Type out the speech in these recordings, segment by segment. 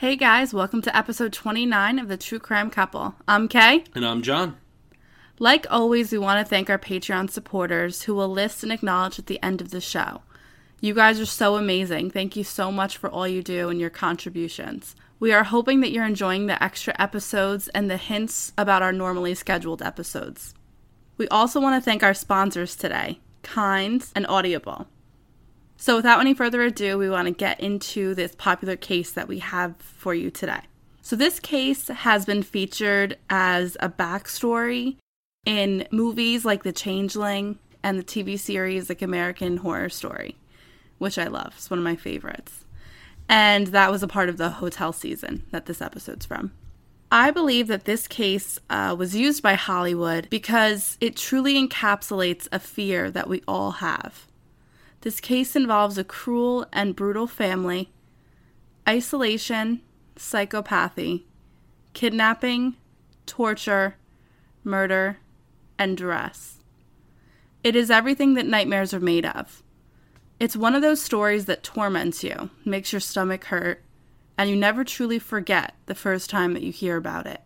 Hey guys, welcome to episode 29 of the True Crime Couple. I'm Kay. And I'm John. Like always, we want to thank our Patreon supporters who will list and acknowledge at the end of the show. You guys are so amazing. Thank you so much for all you do and your contributions. We are hoping that you're enjoying the extra episodes and the hints about our normally scheduled episodes. We also want to thank our sponsors today, Kinds and Audible. So, without any further ado, we want to get into this popular case that we have for you today. So, this case has been featured as a backstory in movies like The Changeling and the TV series like American Horror Story, which I love. It's one of my favorites. And that was a part of the hotel season that this episode's from. I believe that this case uh, was used by Hollywood because it truly encapsulates a fear that we all have. This case involves a cruel and brutal family, isolation, psychopathy, kidnapping, torture, murder, and duress. It is everything that nightmares are made of. It's one of those stories that torments you, makes your stomach hurt, and you never truly forget the first time that you hear about it.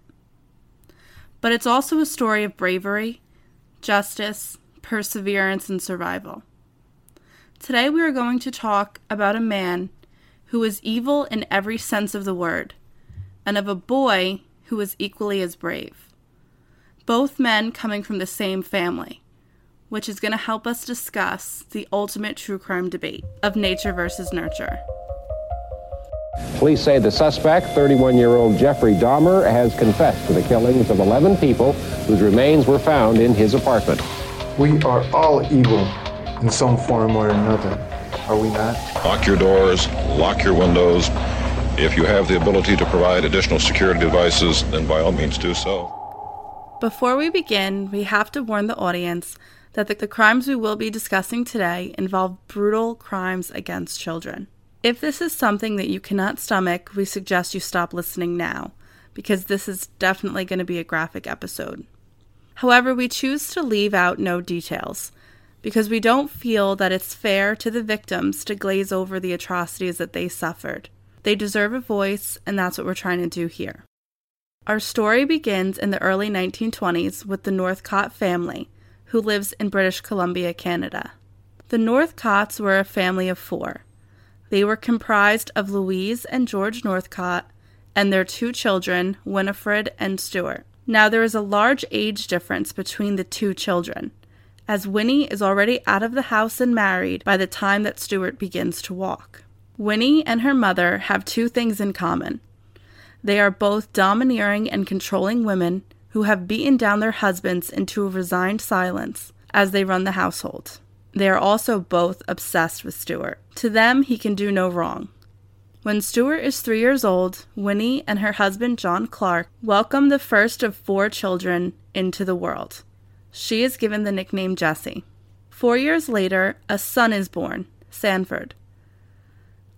But it's also a story of bravery, justice, perseverance, and survival. Today we are going to talk about a man who was evil in every sense of the word, and of a boy who was equally as brave. Both men coming from the same family, which is going to help us discuss the ultimate true crime debate of nature versus nurture. Police say the suspect, 31 year old Jeffrey Dahmer, has confessed to the killings of 11 people whose remains were found in his apartment. We are all evil in some form or another, are we not? Lock your doors, lock your windows. If you have the ability to provide additional security devices, then by all means do so. Before we begin, we have to warn the audience that the, the crimes we will be discussing today involve brutal crimes against children. If this is something that you cannot stomach, we suggest you stop listening now, because this is definitely going to be a graphic episode. However, we choose to leave out no details, because we don't feel that it's fair to the victims to glaze over the atrocities that they suffered. They deserve a voice, and that's what we're trying to do here. Our story begins in the early 1920s with the Northcott family, who lives in British Columbia, Canada. The Northcotts were a family of four. They were comprised of Louise and George Northcott and their two children, Winifred and Stewart. Now, there is a large age difference between the two children, as Winnie is already out of the house and married by the time that Stewart begins to walk. Winnie and her mother have two things in common. They are both domineering and controlling women who have beaten down their husbands into a resigned silence as they run the household. They are also both obsessed with Stewart. To them, he can do no wrong. When Stewart is three years old, Winnie and her husband John Clark welcome the first of four children into the world. She is given the nickname Jessie. Four years later, a son is born, Sanford.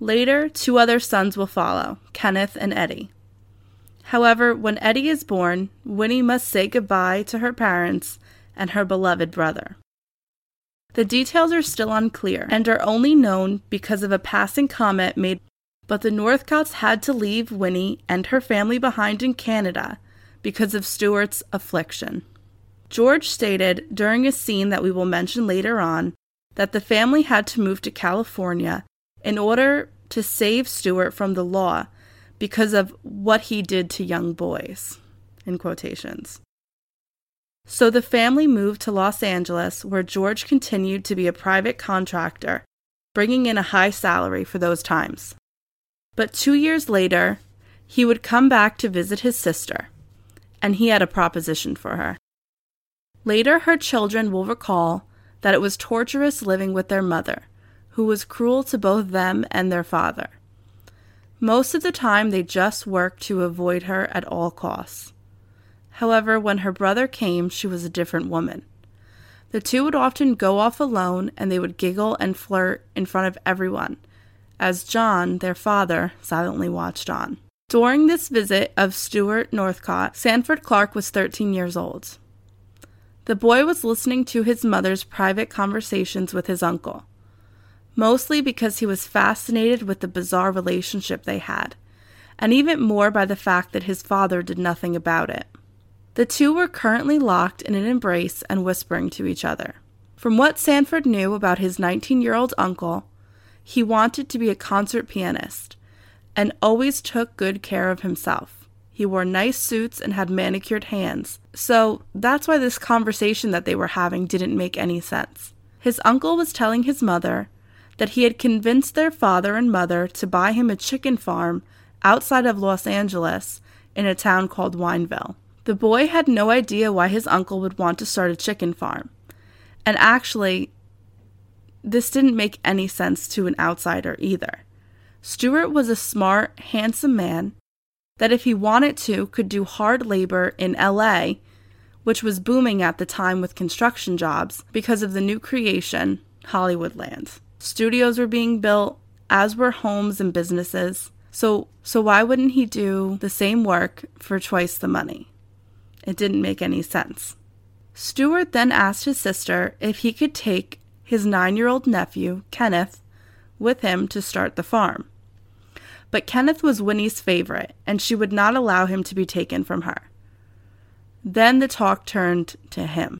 Later, two other sons will follow, Kenneth and Eddie. However, when Eddie is born, Winnie must say goodbye to her parents and her beloved brother. The details are still unclear and are only known because of a passing comment made, but the Northcotts had to leave Winnie and her family behind in Canada because of Stewart's affliction. George stated during a scene that we will mention later on that the family had to move to California in order to save Stewart from the law because of what he did to young boys. In quotations. So the family moved to Los Angeles, where George continued to be a private contractor, bringing in a high salary for those times. But two years later, he would come back to visit his sister, and he had a proposition for her. Later, her children will recall that it was torturous living with their mother, who was cruel to both them and their father. Most of the time, they just worked to avoid her at all costs. However, when her brother came, she was a different woman. The two would often go off alone and they would giggle and flirt in front of everyone, as John, their father, silently watched on. During this visit of Stewart Northcott, Sanford Clark was 13 years old. The boy was listening to his mother's private conversations with his uncle, mostly because he was fascinated with the bizarre relationship they had, and even more by the fact that his father did nothing about it. The two were currently locked in an embrace and whispering to each other. From what Sanford knew about his 19 year old uncle, he wanted to be a concert pianist and always took good care of himself. He wore nice suits and had manicured hands, so that's why this conversation that they were having didn't make any sense. His uncle was telling his mother that he had convinced their father and mother to buy him a chicken farm outside of Los Angeles in a town called Wineville. The boy had no idea why his uncle would want to start a chicken farm. And actually, this didn't make any sense to an outsider either. Stewart was a smart, handsome man that, if he wanted to, could do hard labor in LA, which was booming at the time with construction jobs because of the new creation, Hollywoodland. Studios were being built, as were homes and businesses. So, so why wouldn't he do the same work for twice the money? It didn't make any sense. Stewart then asked his sister if he could take his nine year old nephew, Kenneth, with him to start the farm. But Kenneth was Winnie's favorite, and she would not allow him to be taken from her. Then the talk turned to him.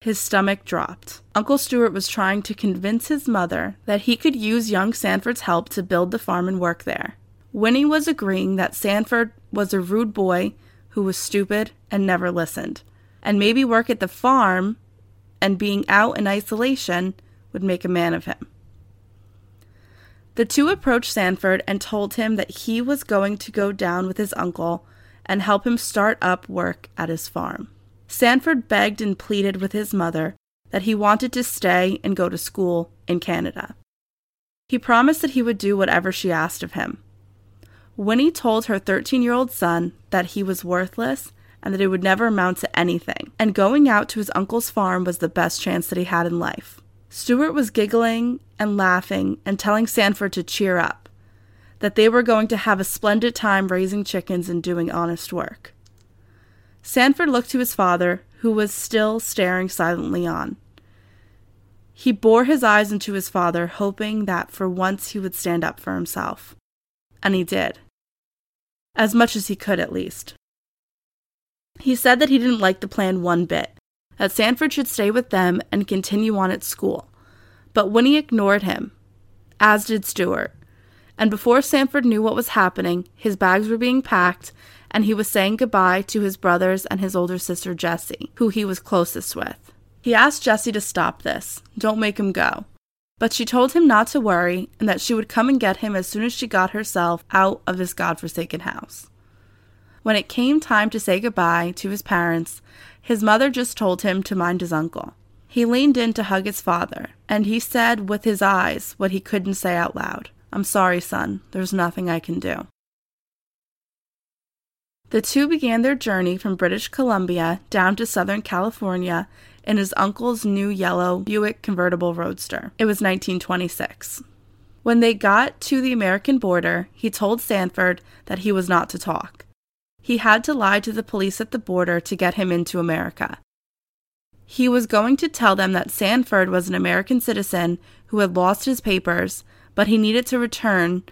His stomach dropped. Uncle Stewart was trying to convince his mother that he could use young Sanford's help to build the farm and work there. Winnie was agreeing that Sanford was a rude boy who was stupid and never listened, and maybe work at the farm and being out in isolation would make a man of him. The two approached Sanford and told him that he was going to go down with his uncle and help him start up work at his farm. Sanford begged and pleaded with his mother that he wanted to stay and go to school in Canada. He promised that he would do whatever she asked of him. Winnie told her 13 year old son that he was worthless and that it would never amount to anything, and going out to his uncle's farm was the best chance that he had in life. Stewart was giggling and laughing and telling Sanford to cheer up, that they were going to have a splendid time raising chickens and doing honest work. Sanford looked to his father, who was still staring silently on. He bore his eyes into his father, hoping that for once he would stand up for himself. And he did. As much as he could, at least. He said that he didn't like the plan one bit, that Sanford should stay with them and continue on at school. But Winnie ignored him, as did Stewart. And before Sanford knew what was happening, his bags were being packed, and he was saying goodbye to his brothers and his older sister Jessie, who he was closest with. He asked Jessie to stop this, don't make him go. But she told him not to worry and that she would come and get him as soon as she got herself out of this godforsaken house. When it came time to say goodbye to his parents, his mother just told him to mind his uncle. He leaned in to hug his father, and he said with his eyes what he couldn't say out loud I'm sorry, son. There's nothing I can do. The two began their journey from British Columbia down to Southern California in his uncle's new yellow Buick convertible roadster. It was 1926. When they got to the American border, he told Sanford that he was not to talk. He had to lie to the police at the border to get him into America. He was going to tell them that Sanford was an American citizen who had lost his papers, but he needed to return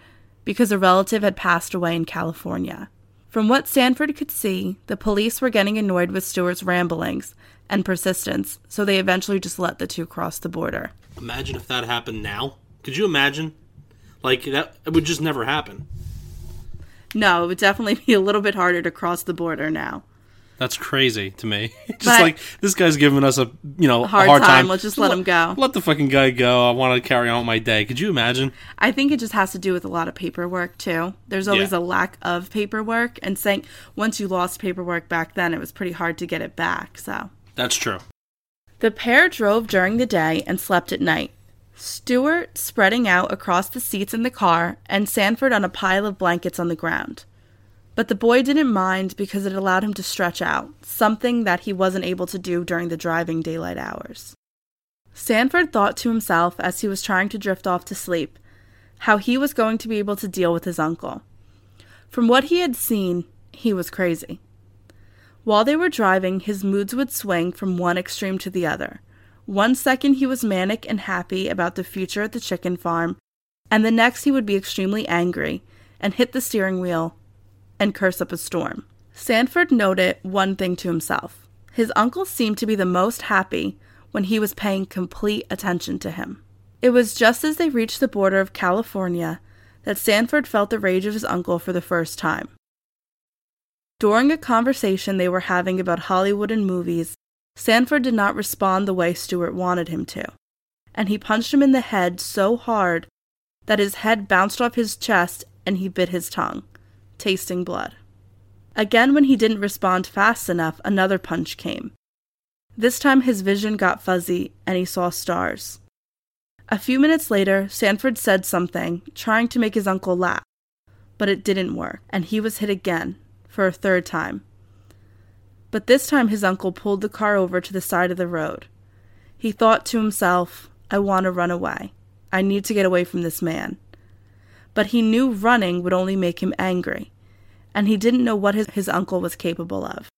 because a relative had passed away in California. From what Sanford could see, the police were getting annoyed with Stewart's ramblings and persistence, so they eventually just let the two cross the border. Imagine if that happened now. Could you imagine? Like that it would just never happen. No, it would definitely be a little bit harder to cross the border now. That's crazy to me. just But- like this guy's giving us a you know A hard hard time, time. let's just let him go. Let the fucking guy go. I want to carry on my day. Could you imagine? I think it just has to do with a lot of paperwork too. There's always Yeah. a lack of paperwork, and saying once you lost paperwork back then, it was pretty hard to get it back. So That's true. the pair drove during the day and slept at night. Stewart spreading out across the seats in the car, and Sanford on a pile of blankets on the ground. But the boy didn't mind because it allowed him to stretch out, something that he wasn't able to do during the driving daylight hours. Sanford thought to himself as he was trying to drift off to sleep how he was going to be able to deal with his uncle. From what he had seen, he was crazy. While they were driving, his moods would swing from one extreme to the other. One second he was manic and happy about the future at the chicken farm, and the next he would be extremely angry and hit the steering wheel and curse up a storm. Sanford noted one thing to himself. His uncle seemed to be the most happy when he was paying complete attention to him. It was just as they reached the border of California that Sanford felt the rage of his uncle for the first time. During a conversation they were having about Hollywood and movies, Sanford did not respond the way Stewart wanted him to, and he punched him in the head so hard that his head bounced off his chest and he bit his tongue, tasting blood. Again, when he didn't respond fast enough, another punch came. This time his vision got fuzzy and he saw stars. A few minutes later, Sanford said something, trying to make his uncle laugh, but it didn't work, and he was hit again, for a third time. But this time his uncle pulled the car over to the side of the road. He thought to himself, I want to run away. I need to get away from this man. But he knew running would only make him angry, and he didn't know what his, his uncle was capable of.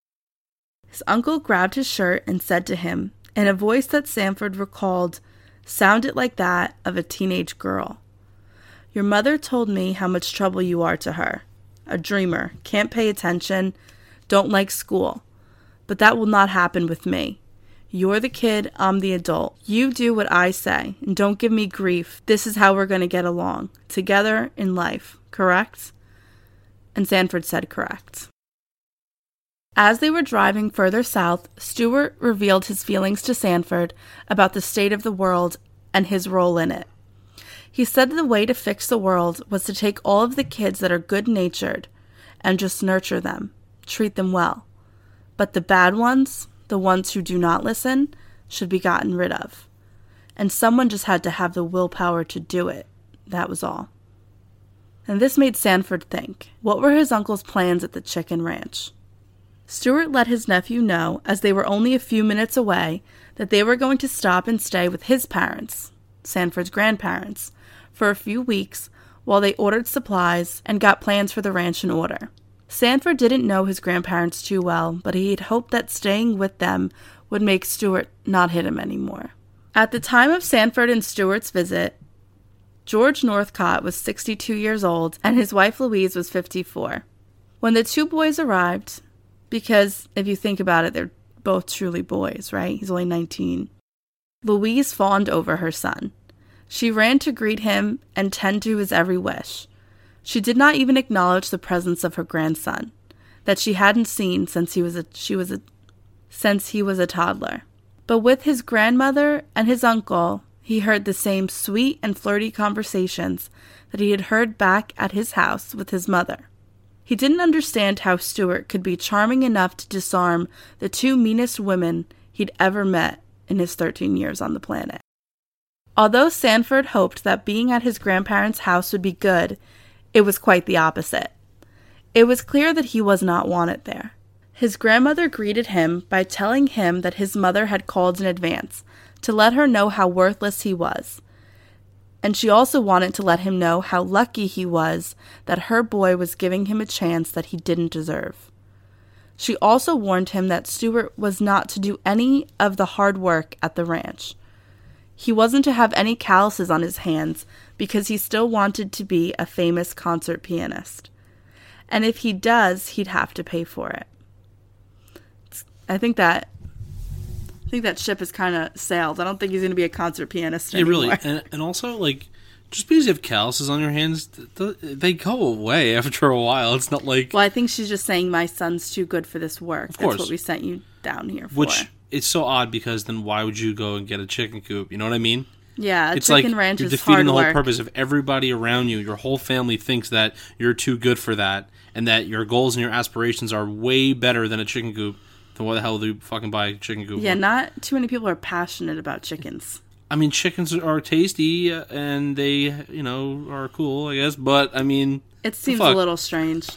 His uncle grabbed his shirt and said to him, in a voice that Sanford recalled sounded like that of a teenage girl, Your mother told me how much trouble you are to her. A dreamer, can't pay attention, don't like school. But that will not happen with me. You're the kid, I'm the adult. You do what I say, and don't give me grief. This is how we're going to get along. Together in life, correct? And Sanford said correct. As they were driving further south, Stewart revealed his feelings to Sanford about the state of the world and his role in it. He said the way to fix the world was to take all of the kids that are good natured and just nurture them, treat them well. But the bad ones, the ones who do not listen, should be gotten rid of. And someone just had to have the willpower to do it. That was all. And this made Sanford think what were his uncle's plans at the chicken ranch? Stewart let his nephew know, as they were only a few minutes away, that they were going to stop and stay with his parents, Sanford's grandparents, for a few weeks while they ordered supplies and got plans for the ranch in order. Sanford didn't know his grandparents too well, but he had hoped that staying with them would make Stewart not hit him anymore. At the time of Sanford and Stewart's visit, George Northcott was 62 years old and his wife Louise was 54. When the two boys arrived, because if you think about it, they're both truly boys, right? He's only 19. Louise fawned over her son. She ran to greet him and tend to his every wish. She did not even acknowledge the presence of her grandson, that she hadn't seen since he was a she was a since he was a toddler. But with his grandmother and his uncle, he heard the same sweet and flirty conversations that he had heard back at his house with his mother. He didn't understand how Stewart could be charming enough to disarm the two meanest women he'd ever met in his 13 years on the planet. Although Sanford hoped that being at his grandparents' house would be good, it was quite the opposite. It was clear that he was not wanted there. His grandmother greeted him by telling him that his mother had called in advance to let her know how worthless he was and she also wanted to let him know how lucky he was that her boy was giving him a chance that he didn't deserve. She also warned him that Stewart was not to do any of the hard work at the ranch. He wasn't to have any calluses on his hands because he still wanted to be a famous concert pianist. And if he does, he'd have to pay for it. I think that I think that ship has kind of sailed. I don't think he's going to be a concert pianist Yeah, anymore. really. And, and also, like, just because you have calluses on your hands, th- th- they go away after a while. It's not like Well, I think she's just saying my son's too good for this work. course. That's what we sent you down here for. which it's so odd because then why would you go and get a chicken coop? You know what I mean? Yeah, It's chicken like ranch you're is defeating the whole work. purpose of everybody around you. Your whole family thinks that you're too good for that, and that your goals and your aspirations are way better than a chicken coop. Then what the hell do you fucking buy a chicken coop? Yeah, for? not too many people are passionate about chickens. I mean, chickens are tasty and they, you know, are cool, I guess. But I mean, It seems a little strange.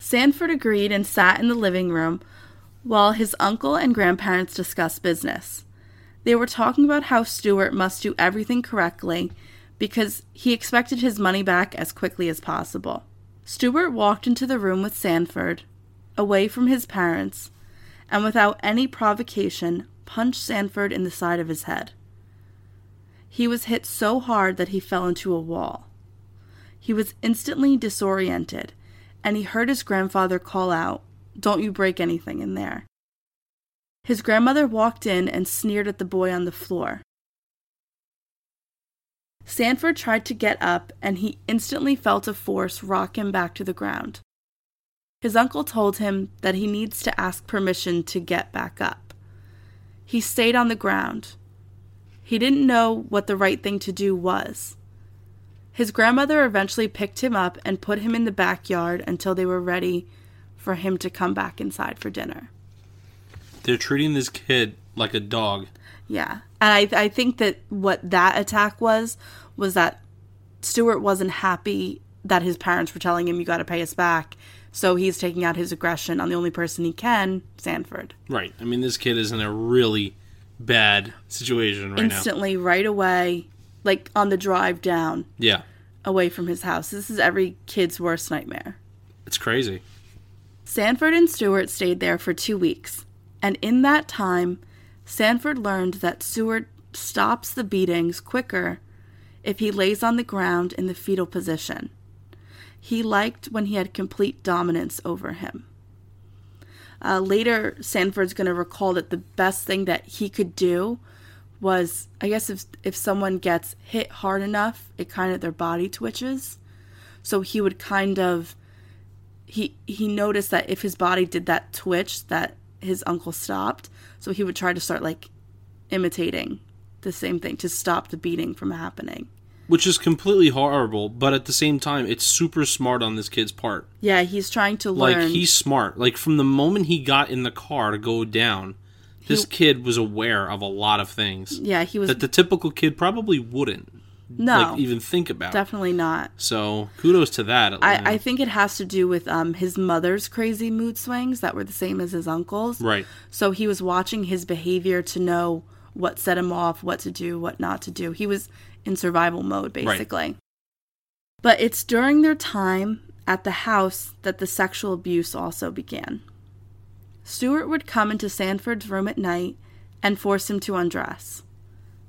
Sanford agreed and sat in the living room while his uncle and grandparents discussed business. They were talking about how Stewart must do everything correctly because he expected his money back as quickly as possible. Stewart walked into the room with Sanford, away from his parents, and without any provocation punched Sanford in the side of his head. He was hit so hard that he fell into a wall. He was instantly disoriented, and he heard his grandfather call out, Don't you break anything in there. His grandmother walked in and sneered at the boy on the floor. Sanford tried to get up, and he instantly felt a force rock him back to the ground. His uncle told him that he needs to ask permission to get back up. He stayed on the ground. He didn't know what the right thing to do was. His grandmother eventually picked him up and put him in the backyard until they were ready for him to come back inside for dinner. They're treating this kid like a dog. Yeah. And I, I think that what that attack was, was that Stewart wasn't happy that his parents were telling him, you got to pay us back. So he's taking out his aggression on the only person he can, Sanford. Right. I mean, this kid is in a really bad situation right Instantly, right away, like on the drive down. Yeah. away from his house. This is every kid's worst nightmare. It's crazy. Sanford and Stewart stayed there for two weeks, and in that time, Sanford learned that Stewart stops the beatings quicker if he lays on the ground in the fetal position. He liked when he had complete dominance over him. Uh, later, Sanford's going to recall that the best thing that he could do was, I guess, if if someone gets hit hard enough, it kind of their body twitches. So he would kind of he he noticed that if his body did that twitch, that his uncle stopped. So he would try to start like imitating the same thing to stop the beating from happening. Which is completely horrible, but at the same time, it's super smart on this kid's part. Yeah, he's trying to learn. Like, he's smart. Like, from the moment he got in the car to go down, this kid was aware of a lot of things yeah, he was that the typical kid probably wouldn't no, like even think about. definitely not. So kudos to that. I, I think it has to do with um, his mother's crazy mood swings that were the same as his uncle's. right. So he was watching his behavior to know what set him off, what to do, what not to do. He was in survival mode, basically. But it's during their time at the house that the sexual abuse also began. Stewart would come into Sanford's room at night and force him to undress.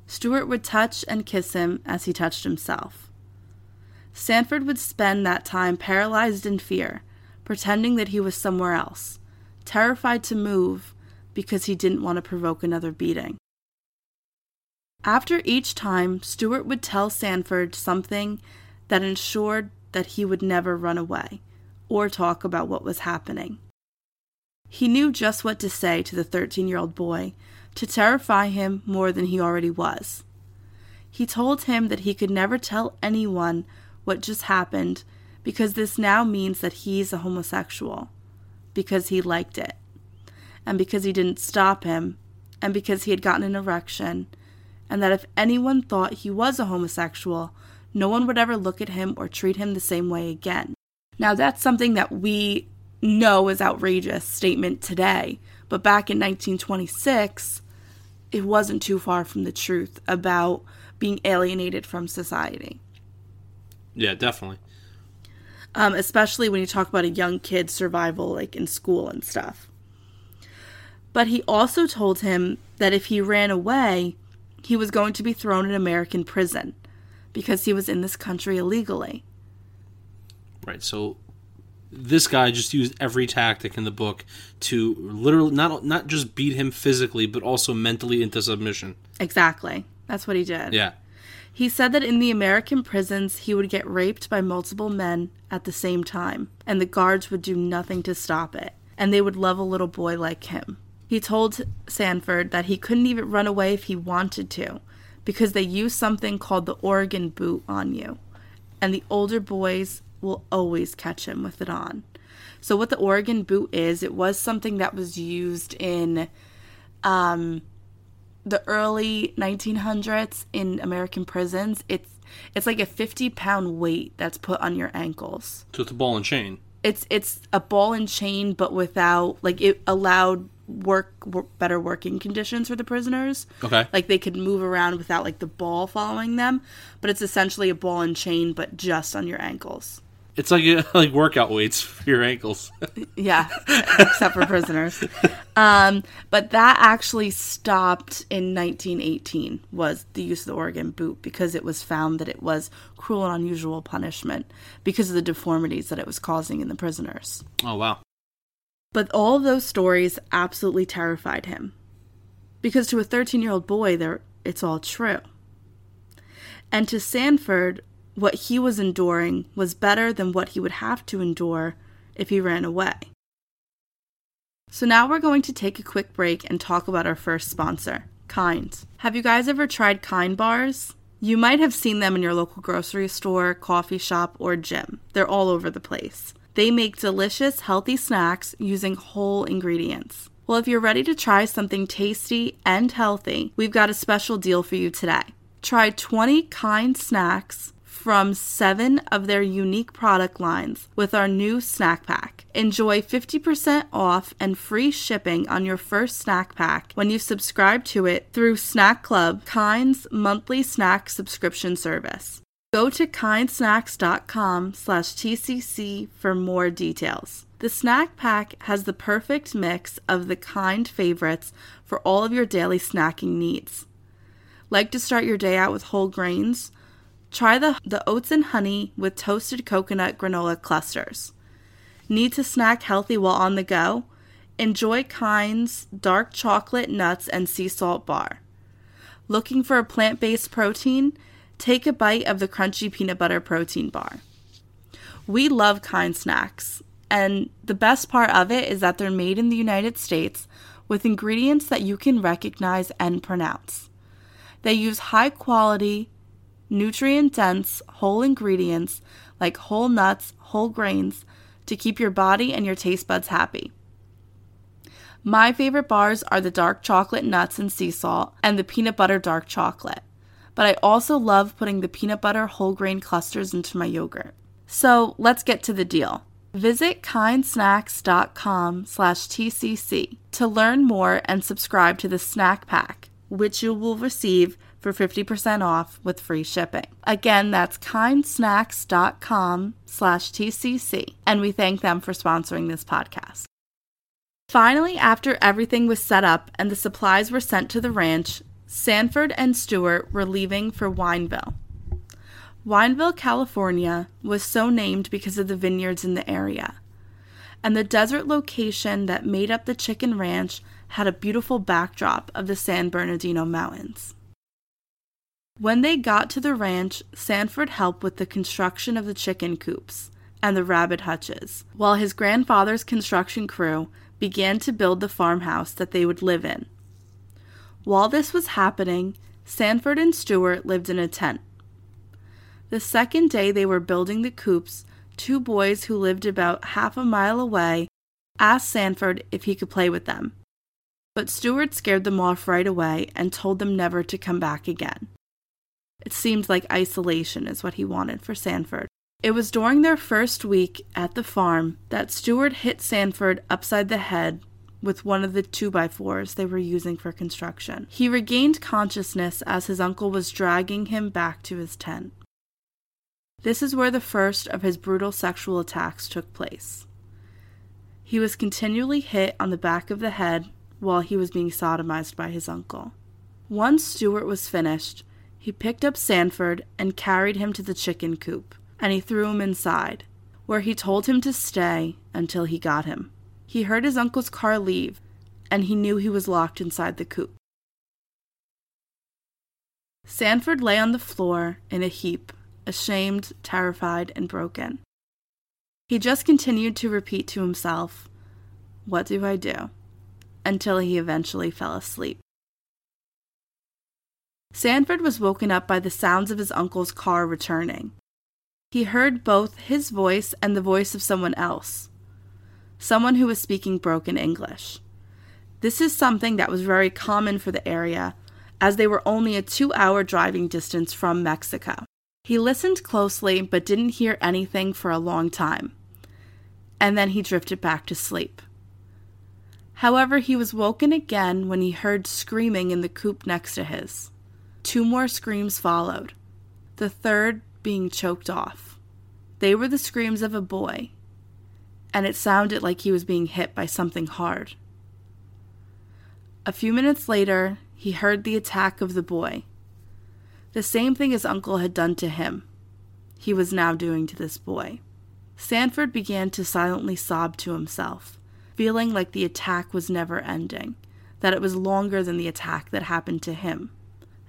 Stewart would touch and kiss him as he touched himself. Sanford would spend that time paralyzed in fear, pretending that he was somewhere else, terrified to move because he didn't want to provoke another beating. After each time, Stewart would tell Sanford something that ensured that he would never run away or talk about what was happening. He knew just what to say to the 13 year old boy to terrify him more than he already was. He told him that he could never tell anyone what just happened because this now means that he's a homosexual, because he liked it, and because he didn't stop him, and because he had gotten an erection, and that if anyone thought he was a homosexual, no one would ever look at him or treat him the same way again. Now, that's something that we know is outrageous statement today, but back in 1926, it wasn't too far from the truth about being alienated from society. Yeah, definitely. Um, especially when you talk about a young kid's survival, like in school and stuff. But he also told him that if he ran away, he was going to be thrown in American prison because he was in this country illegally. Right. So this guy just used every tactic in the book to literally not not just beat him physically, but also mentally into submission. Exactly. That's what he did. Yeah. He said that in the American prisons, he would get raped by multiple men at the same time, and the guards would do nothing to stop it, and they would love a little boy like him. He told Sanford that he couldn't even run away if he wanted to, because they use something called the Oregon boot on you, and the older boys will always catch him with it on. So, what the Oregon boot is, it was something that was used in um, the early 1900s in American prisons. It's it's like a 50 pound weight that's put on your ankles. So it's a ball and chain. It's it's a ball and chain, but without like it allowed work, work better working conditions for the prisoners. Okay. Like they could move around without like the ball following them, but it's essentially a ball and chain, but just on your ankles. It's like like workout weights for your ankles. Yeah, except for prisoners. Um, but that actually stopped in 1918 was the use of the Oregon boot because it was found that it was cruel and unusual punishment because of the deformities that it was causing in the prisoners. oh wow. But all of those stories absolutely terrified him. Because to a 13 year old boy, there it's all true. And to Sanford, what he was enduring was better than what he would have to endure if he ran away. So now we're going to take a quick break and talk about our first sponsor, Kind. Have you guys ever tried Kind bars? You might have seen them in your local grocery store, coffee shop, or gym. They're all over the place. They make delicious, healthy snacks using whole ingredients. Well, if you're ready to try something tasty and healthy, we've got a special deal for you today. Try 20 Kind snacks from seven of their unique product lines with our new snack pack. Enjoy 50% off and free shipping on your first snack pack when you subscribe to it through Snack Club, Kind's monthly snack subscription service. Go to kindsnacks.com slash TCC for more details. The snack pack has the perfect mix of the kind favorites for all of your daily snacking needs. Like to start your day out with whole grains? Try the, the oats and honey with toasted coconut granola clusters. Need to snack healthy while on the go? Enjoy Kind's dark chocolate nuts and sea salt bar. Looking for a plant based protein? Take a bite of the crunchy peanut butter protein bar. We love Kind snacks, and the best part of it is that they're made in the United States with ingredients that you can recognize and pronounce. They use high quality, nutrient dense whole ingredients like whole nuts, whole grains to keep your body and your taste buds happy. My favorite bars are the dark chocolate nuts and sea salt and the peanut butter dark chocolate. But I also love putting the peanut butter whole grain clusters into my yogurt. So let's get to the deal. Visit kindsnacks.com slash TCC to learn more and subscribe to the snack pack, which you will receive for 50% off with free shipping. Again, that's kindsnacks.com slash TCC, and we thank them for sponsoring this podcast. Finally, after everything was set up and the supplies were sent to the ranch, Sanford and Stewart were leaving for Wineville. Wineville, California was so named because of the vineyards in the area, and the desert location that made up the chicken ranch had a beautiful backdrop of the San Bernardino Mountains. When they got to the ranch, Sanford helped with the construction of the chicken coops and the rabbit hutches, while his grandfather's construction crew began to build the farmhouse that they would live in. While this was happening, Sanford and Stewart lived in a tent. The second day they were building the coops, two boys who lived about half a mile away asked Sanford if he could play with them. But Stewart scared them off right away and told them never to come back again. It seemed like isolation is what he wanted for Sanford. It was during their first week at the farm that Stewart hit Sanford upside the head with one of the 2x4s they were using for construction. He regained consciousness as his uncle was dragging him back to his tent. This is where the first of his brutal sexual attacks took place. He was continually hit on the back of the head while he was being sodomized by his uncle. Once Stewart was finished, he picked up Sanford and carried him to the chicken coop, and he threw him inside, where he told him to stay until he got him. He heard his uncle's car leave, and he knew he was locked inside the coop. Sanford lay on the floor in a heap, ashamed, terrified, and broken. He just continued to repeat to himself, What do I do? until he eventually fell asleep. Sanford was woken up by the sounds of his uncle's car returning. He heard both his voice and the voice of someone else, someone who was speaking broken English. This is something that was very common for the area, as they were only a two hour driving distance from Mexico. He listened closely but didn't hear anything for a long time, and then he drifted back to sleep. However, he was woken again when he heard screaming in the coop next to his. Two more screams followed, the third being choked off. They were the screams of a boy, and it sounded like he was being hit by something hard. A few minutes later, he heard the attack of the boy. The same thing his uncle had done to him, he was now doing to this boy. Sanford began to silently sob to himself, feeling like the attack was never ending, that it was longer than the attack that happened to him.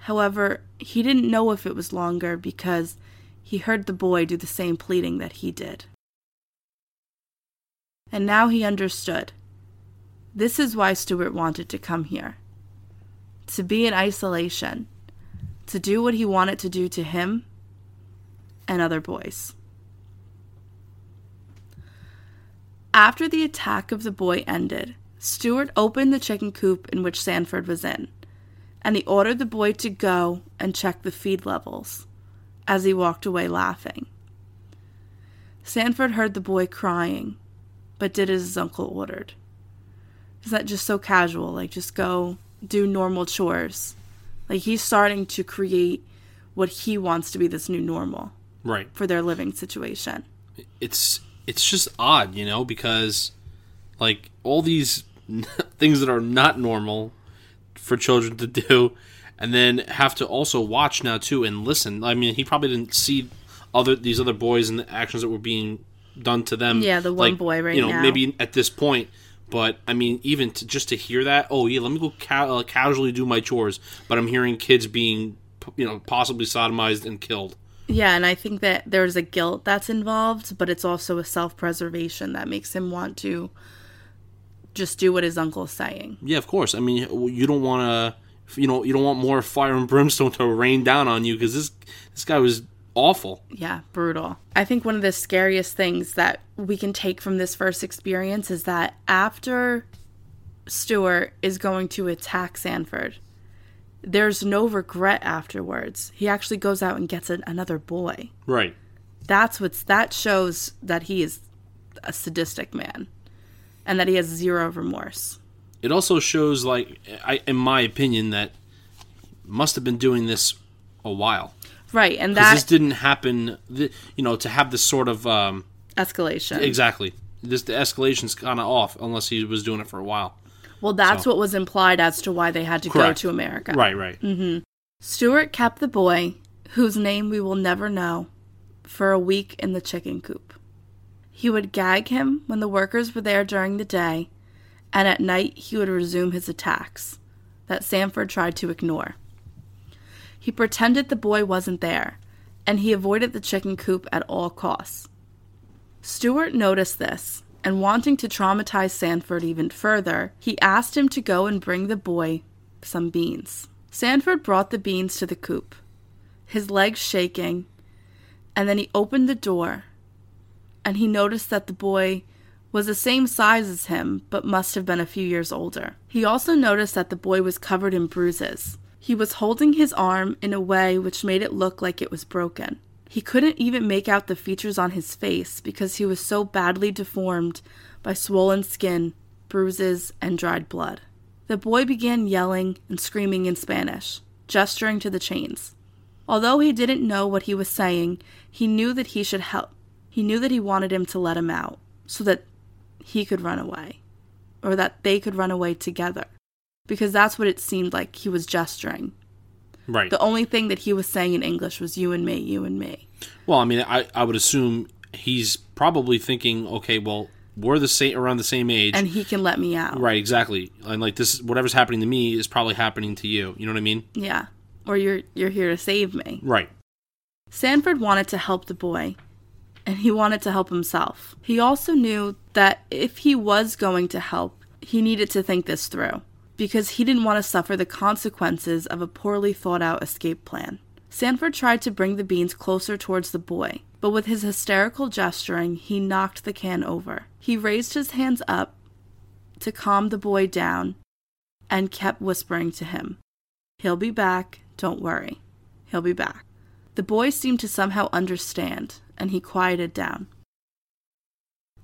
However, he didn't know if it was longer because he heard the boy do the same pleading that he did. And now he understood. This is why Stewart wanted to come here to be in isolation, to do what he wanted to do to him and other boys. After the attack of the boy ended, Stewart opened the chicken coop in which Sanford was in, and he ordered the boy to go and check the feed levels as he walked away laughing. Sanford heard the boy crying, but did as his uncle ordered. Is that just so casual? Like, just go do normal chores. Like, he's starting to create what he wants to be this new normal Right. for their living situation. It's it's just odd, you know, because like all these things that are not normal for children to do and then have to also watch now too and listen. I mean, he probably didn't see other these other boys and the actions that were being done to them. Yeah, the one like, boy right You know, now. maybe at this point. But I mean, even to, just to hear that, oh yeah, let me go ca- uh, casually do my chores. But I'm hearing kids being, you know, possibly sodomized and killed. Yeah, and I think that there's a guilt that's involved, but it's also a self preservation that makes him want to just do what his uncle's saying. Yeah, of course. I mean, you don't want to, you know, you don't want more fire and brimstone to rain down on you because this this guy was awful. Yeah, brutal. I think one of the scariest things that we can take from this first experience is that after Stewart is going to attack Sanford, there's no regret afterwards. He actually goes out and gets an, another boy. Right. That's what's that shows that he is a sadistic man and that he has zero remorse. It also shows, like, I, in my opinion, that must have been doing this a while Right, and that this didn't happen. You know, to have this sort of um, escalation. exactly this the escalation's kind of off unless he was doing it for a while. Well, that's So- what was implied as to why they had to go to America. Right. Right. Stewart kept the boy, whose name we will never know, for a week in the chicken coop. He would gag him when the workers were there during the day, and at night he would resume his attacks that Sanford tried to ignore. He pretended the boy wasn't there, and he avoided the chicken coop at all costs. Stewart noticed this, and wanting to traumatize Sanford even further, he asked him to go and bring the boy some beans. Sanford brought the beans to the coop, his legs shaking, and then he opened the door, and he noticed that the boy was the same size as him, but must have been a few years older. He also noticed that the boy was covered in bruises. He was holding his arm in a way which made it look like it was broken. He couldn't even make out the features on his face because he was so badly deformed by swollen skin, bruises, and dried blood. The boy began yelling and screaming in Spanish, gesturing to the chains. Although he didn't know what he was saying, he knew that he should help. He knew that he wanted him to let him out so that he could run away, or that they could run away together, because that's what it seemed like he was gesturing. Right. The only thing that he was saying in English was you and me, you and me. Well, I mean, I, I would assume he's probably thinking, okay, well, we're the same around the same age, And he can let me out. right? Exactly, and like this, whatever's happening to me is probably happening to you. You know what I mean? Yeah. Or you're you're here to save me. Right. Sanford wanted to help the boy, and he wanted to help himself. He also knew that if he was going to help, he needed to think this through, because he didn't want to suffer the consequences of a poorly thought out escape plan. Sanford tried to bring the beans closer towards the boy, but with his hysterical gesturing, he knocked the can over. He raised his hands up to calm the boy down and kept whispering to him, He'll be back, don't worry. He'll be back. The boy seemed to somehow understand, and he quieted down.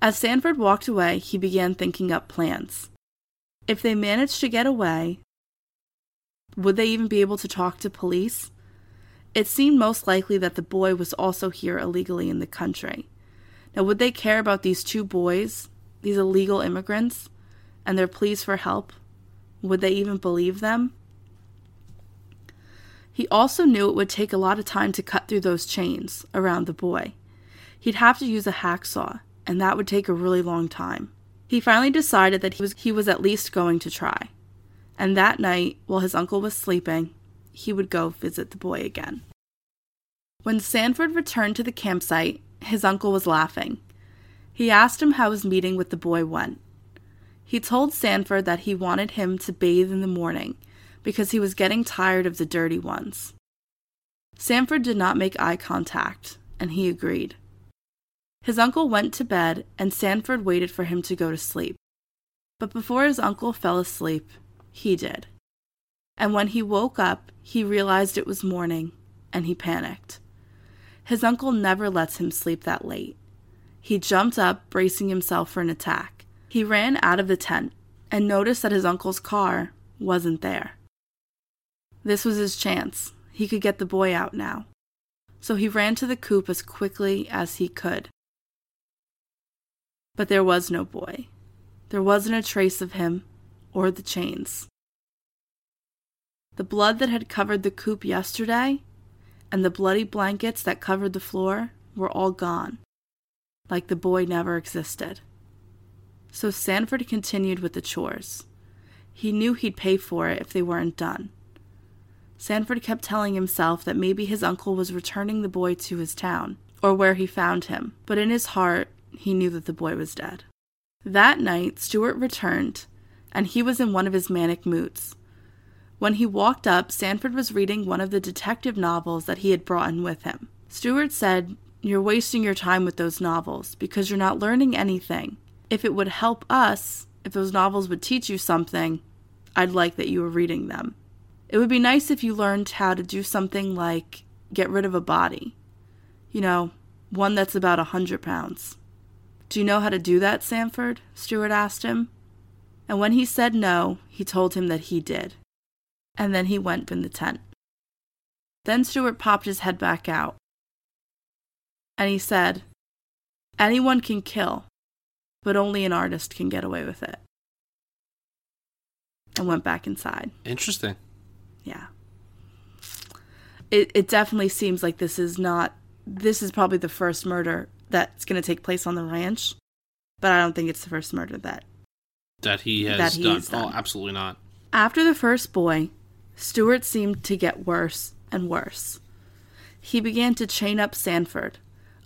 As Sanford walked away, he began thinking up plans. If they managed to get away, would they even be able to talk to police? It seemed most likely that the boy was also here illegally in the country, Now, would they care about these two boys, these illegal immigrants, and their pleas for help? Would they even believe them? He also knew it would take a lot of time to cut through those chains around the boy. He'd have to use a hacksaw, and that would take a really long time. He finally decided that he was, he was at least going to try. And that night, while his uncle was sleeping, he would go visit the boy again. When Sanford returned to the campsite, his uncle was laughing. He asked him how his meeting with the boy went. He told Sanford that he wanted him to bathe in the morning because he was getting tired of the dirty ones. Sanford did not make eye contact, and he agreed. His uncle went to bed, and Sanford waited for him to go to sleep. But before his uncle fell asleep, he did. And when he woke up, he realized it was morning, and he panicked. His uncle never lets him sleep that late. He jumped up, bracing himself for an attack. He ran out of the tent and noticed that his uncle's car wasn't there. This was his chance. He could get the boy out now. So he ran to the coop as quickly as he could. But there was no boy. There wasn't a trace of him or the chains. The blood that had covered the coop yesterday and the bloody blankets that covered the floor were all gone, like the boy never existed. So Sanford continued with the chores. He knew he'd pay for it if they weren't done. Sanford kept telling himself that maybe his uncle was returning the boy to his town, or where he found him, but in his heart, he knew that the boy was dead. That night, Stewart returned, and he was in one of his manic moods. When he walked up, Sanford was reading one of the detective novels that he had brought in with him. Stewart said, You're wasting your time with those novels because you're not learning anything. If it would help us, if those novels would teach you something, I'd like that you were reading them. It would be nice if you learned how to do something like get rid of a body. You know, one that's about a hundred pounds. Do you know how to do that, Sanford? Stewart asked him. And when he said no, he told him that he did and then he went in the tent. Then Stewart popped his head back out, and he said, Anyone can kill, but only an artist can get away with it. And went back inside. Interesting. Yeah. It, it definitely seems like this is not, this is probably the first murder that's going to take place on the ranch, but I don't think it's the first murder that. That he has That done. he's oh, done. Oh, absolutely not. After the first boy, Stewart seemed to get worse and worse. He began to chain up Sanford,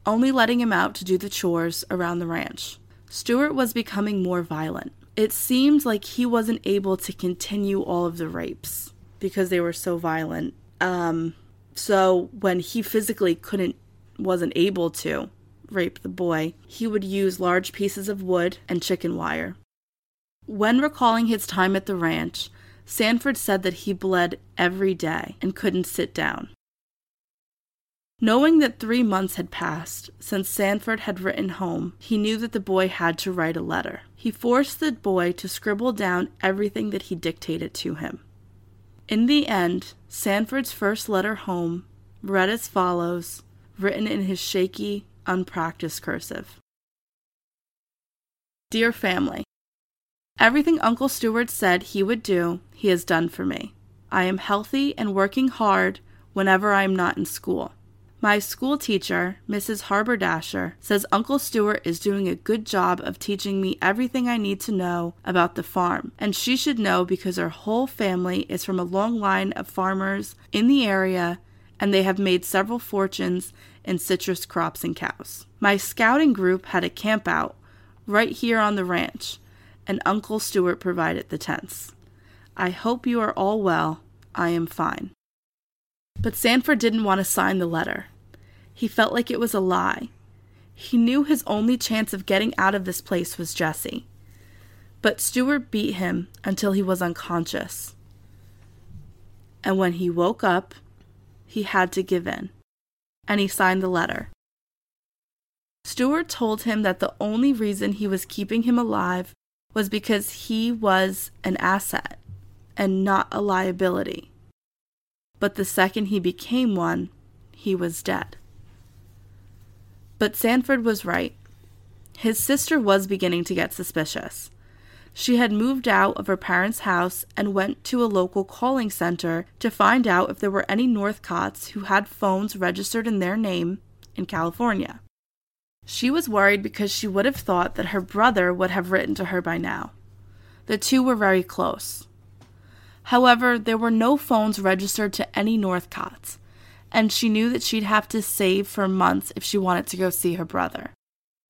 only letting him out to do the chores around the ranch. Stewart was becoming more violent. It seemed like he wasn't able to continue all of the rapes because they were so violent. Um, so when he physically couldn't, wasn't able to rape the boy, he would use large pieces of wood and chicken wire. When recalling his time at the ranch, Sanford said that he bled every day and couldn't sit down. Knowing that three months had passed since Sanford had written home, he knew that the boy had to write a letter. He forced the boy to scribble down everything that he dictated to him. In the end, Sanford's first letter home read as follows, written in his shaky, unpracticed cursive Dear family, Everything Uncle Stewart said he would do, he has done for me. I am healthy and working hard whenever I am not in school. My school teacher, Mrs. Harberdasher, says Uncle Stewart is doing a good job of teaching me everything I need to know about the farm, and she should know because her whole family is from a long line of farmers in the area and they have made several fortunes in citrus crops and cows. My scouting group had a camp out right here on the ranch, and Uncle Stewart provided the tents. I hope you are all well. I am fine. But Sanford didn't want to sign the letter. He felt like it was a lie. He knew his only chance of getting out of this place was Jessie. But Stewart beat him until he was unconscious. And when he woke up, he had to give in. And he signed the letter. Stewart told him that the only reason he was keeping him alive was because he was an asset and not a liability. But the second he became one, he was dead. But Sanford was right. His sister was beginning to get suspicious. She had moved out of her parents' house and went to a local calling center to find out if there were any Northcotts who had phones registered in their name in California. She was worried because she would have thought that her brother would have written to her by now. The two were very close. However, there were no phones registered to any Northcotts, and she knew that she'd have to save for months if she wanted to go see her brother.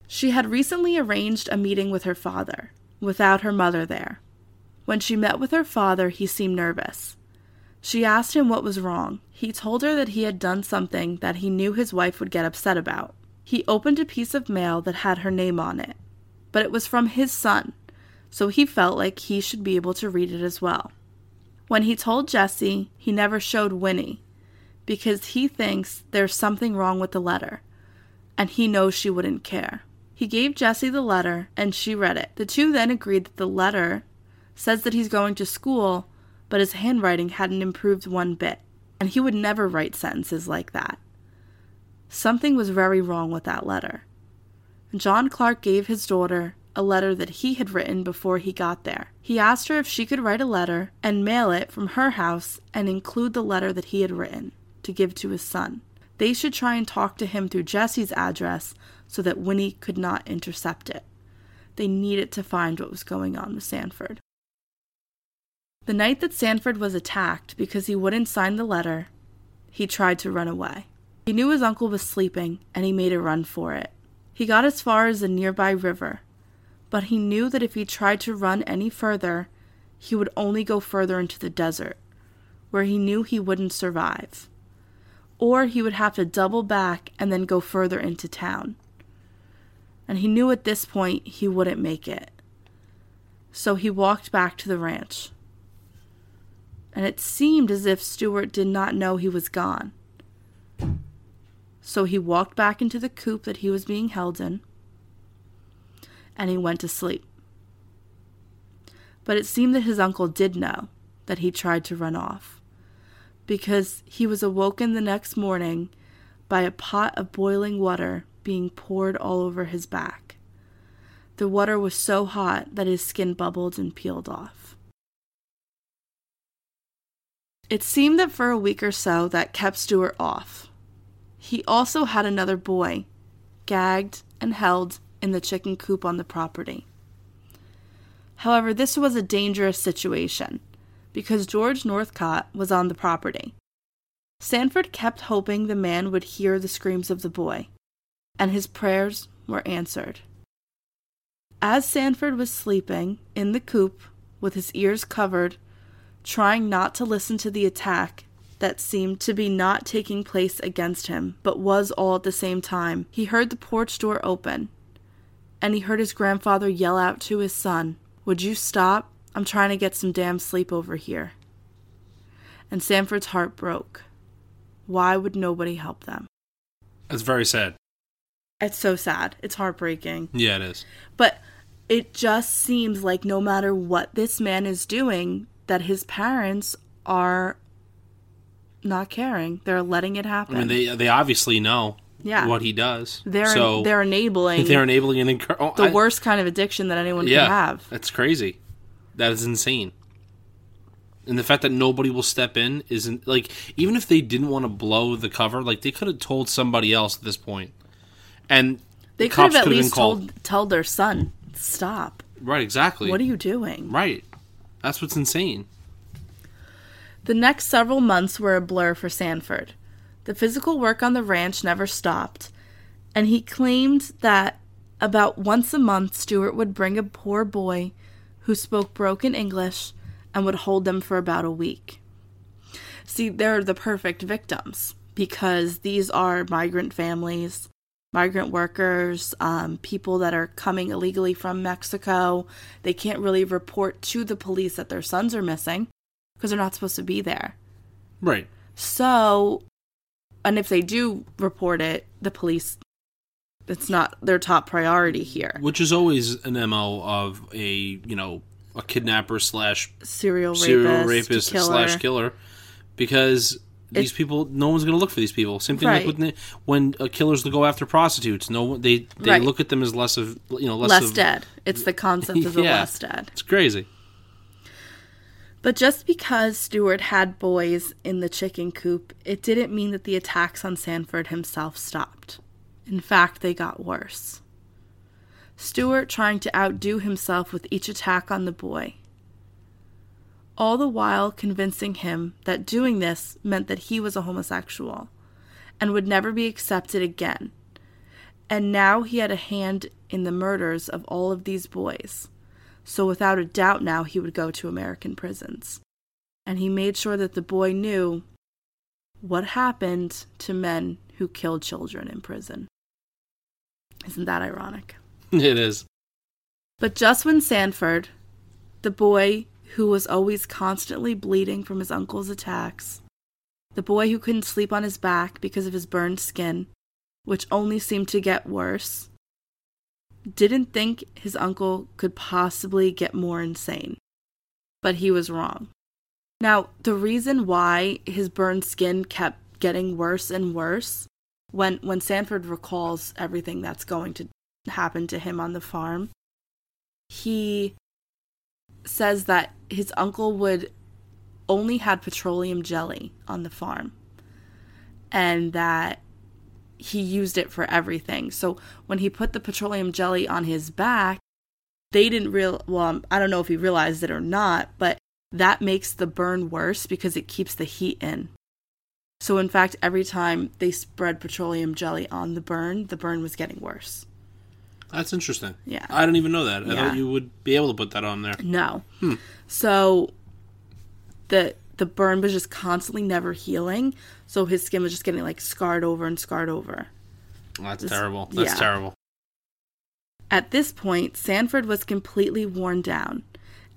She had recently arranged a meeting with her father, without her mother there. When she met with her father, he seemed nervous. She asked him what was wrong. He told her that he had done something that he knew his wife would get upset about. He opened a piece of mail that had her name on it, but it was from his son, so he felt like he should be able to read it as well. When he told Jessie, he never showed Winnie because he thinks there's something wrong with the letter, and he knows she wouldn't care. He gave Jessie the letter, and she read it. The two then agreed that the letter says that he's going to school, but his handwriting hadn't improved one bit, and he would never write sentences like that. Something was very wrong with that letter. John Clark gave his daughter a letter that he had written before he got there. He asked her if she could write a letter and mail it from her house and include the letter that he had written to give to his son. They should try and talk to him through Jessie's address so that Winnie could not intercept it. They needed to find what was going on with Sanford. The night that Sanford was attacked because he wouldn't sign the letter, he tried to run away. He knew his uncle was sleeping and he made a run for it. He got as far as a nearby river, but he knew that if he tried to run any further, he would only go further into the desert, where he knew he wouldn't survive. Or he would have to double back and then go further into town. And he knew at this point he wouldn't make it. So he walked back to the ranch. And it seemed as if Stewart did not know he was gone. So he walked back into the coop that he was being held in, and he went to sleep. But it seemed that his uncle did know that he tried to run off, because he was awoken the next morning by a pot of boiling water being poured all over his back. The water was so hot that his skin bubbled and peeled off. It seemed that for a week or so that kept Stewart off. He also had another boy, gagged and held in the chicken coop on the property. However, this was a dangerous situation because George Northcott was on the property. Sanford kept hoping the man would hear the screams of the boy, and his prayers were answered. As Sanford was sleeping in the coop with his ears covered, trying not to listen to the attack that seemed to be not taking place against him, but was all at the same time. He heard the porch door open, and he heard his grandfather yell out to his son, Would you stop? I'm trying to get some damn sleep over here. And Sanford's heart broke. Why would nobody help them? That's very sad. It's so sad. It's heartbreaking. Yeah, it is. But it just seems like no matter what this man is doing, that his parents are not caring. They're letting it happen. I mean, they they obviously know Yeah. what he does. they're so they're enabling they're enabling and oh, the I- worst kind of addiction that anyone Yeah, could have. that's crazy. That is insane. And the fact that nobody will step in isn't like even if they didn't want to blow the cover, like they could have told somebody else at this point, and They the could have at could have been least told told their son, "Stop! Right, exactly. What are you doing?" Right, that's what's insane. The next several months were a blur for Sanford. The physical work on the ranch never stopped, and he claimed that about once a month Stewart would bring a poor boy who spoke broken English and would hold them for about a week. See, they're the perfect victims because these are migrant families, migrant workers, um, people that are coming illegally from Mexico. They can't really report to the police that their sons are missing because they're not supposed to be there. Right. So, and if they do report it, the police, it's not their top priority here. Which is always an mo of a you know a kidnapper slash Serial rapist, serial rapist killer. slash killer, because these people, no one's going to look for these people. Same thing Right. like with, when uh, killers go after prostitutes. No, one they they Right. look at them as less of you know less, less of, dead. It's the concept of the Yeah. less dead. It's crazy. But just because Stewart had boys in the chicken coop, it didn't mean that the attacks on Sanford himself stopped. In fact, they got worse. Stewart trying to outdo himself with each attack on the boy. All the while convincing him that doing this meant that he was a homosexual and would never be accepted again. And now he had a hand in the murders of all of these boys so without a doubt now he would go to American prisons. And he made sure that the boy knew what happened to men who killed children in prison. Isn't that ironic? It is. But just when Sanford, the boy who was always constantly bleeding from his uncle's attacks, the boy who couldn't sleep on his back because of his burned skin, which only seemed to get worse, didn't think his uncle could possibly get more insane. But he was wrong. Now, the reason why his burned skin kept getting worse and worse when when Sanford recalls everything that's going to happen to him on the farm, he says that his uncle would only had petroleum jelly on the farm and that he used it for everything. So when he put the petroleum jelly on his back, they didn't real well, um, I don't know if he realized it or not, but that makes the burn worse because it keeps the heat in. So in fact, every time they spread petroleum jelly on the burn, the burn was getting worse. That's interesting. Yeah. I didn't even know that. I Yeah. thought you would be able to put that on there. No. Hmm. So the the burn was just constantly never healing, so his skin was just getting like scarred over and scarred over. That's terrible. That's yeah. terrible. At this point, Sanford was completely worn down,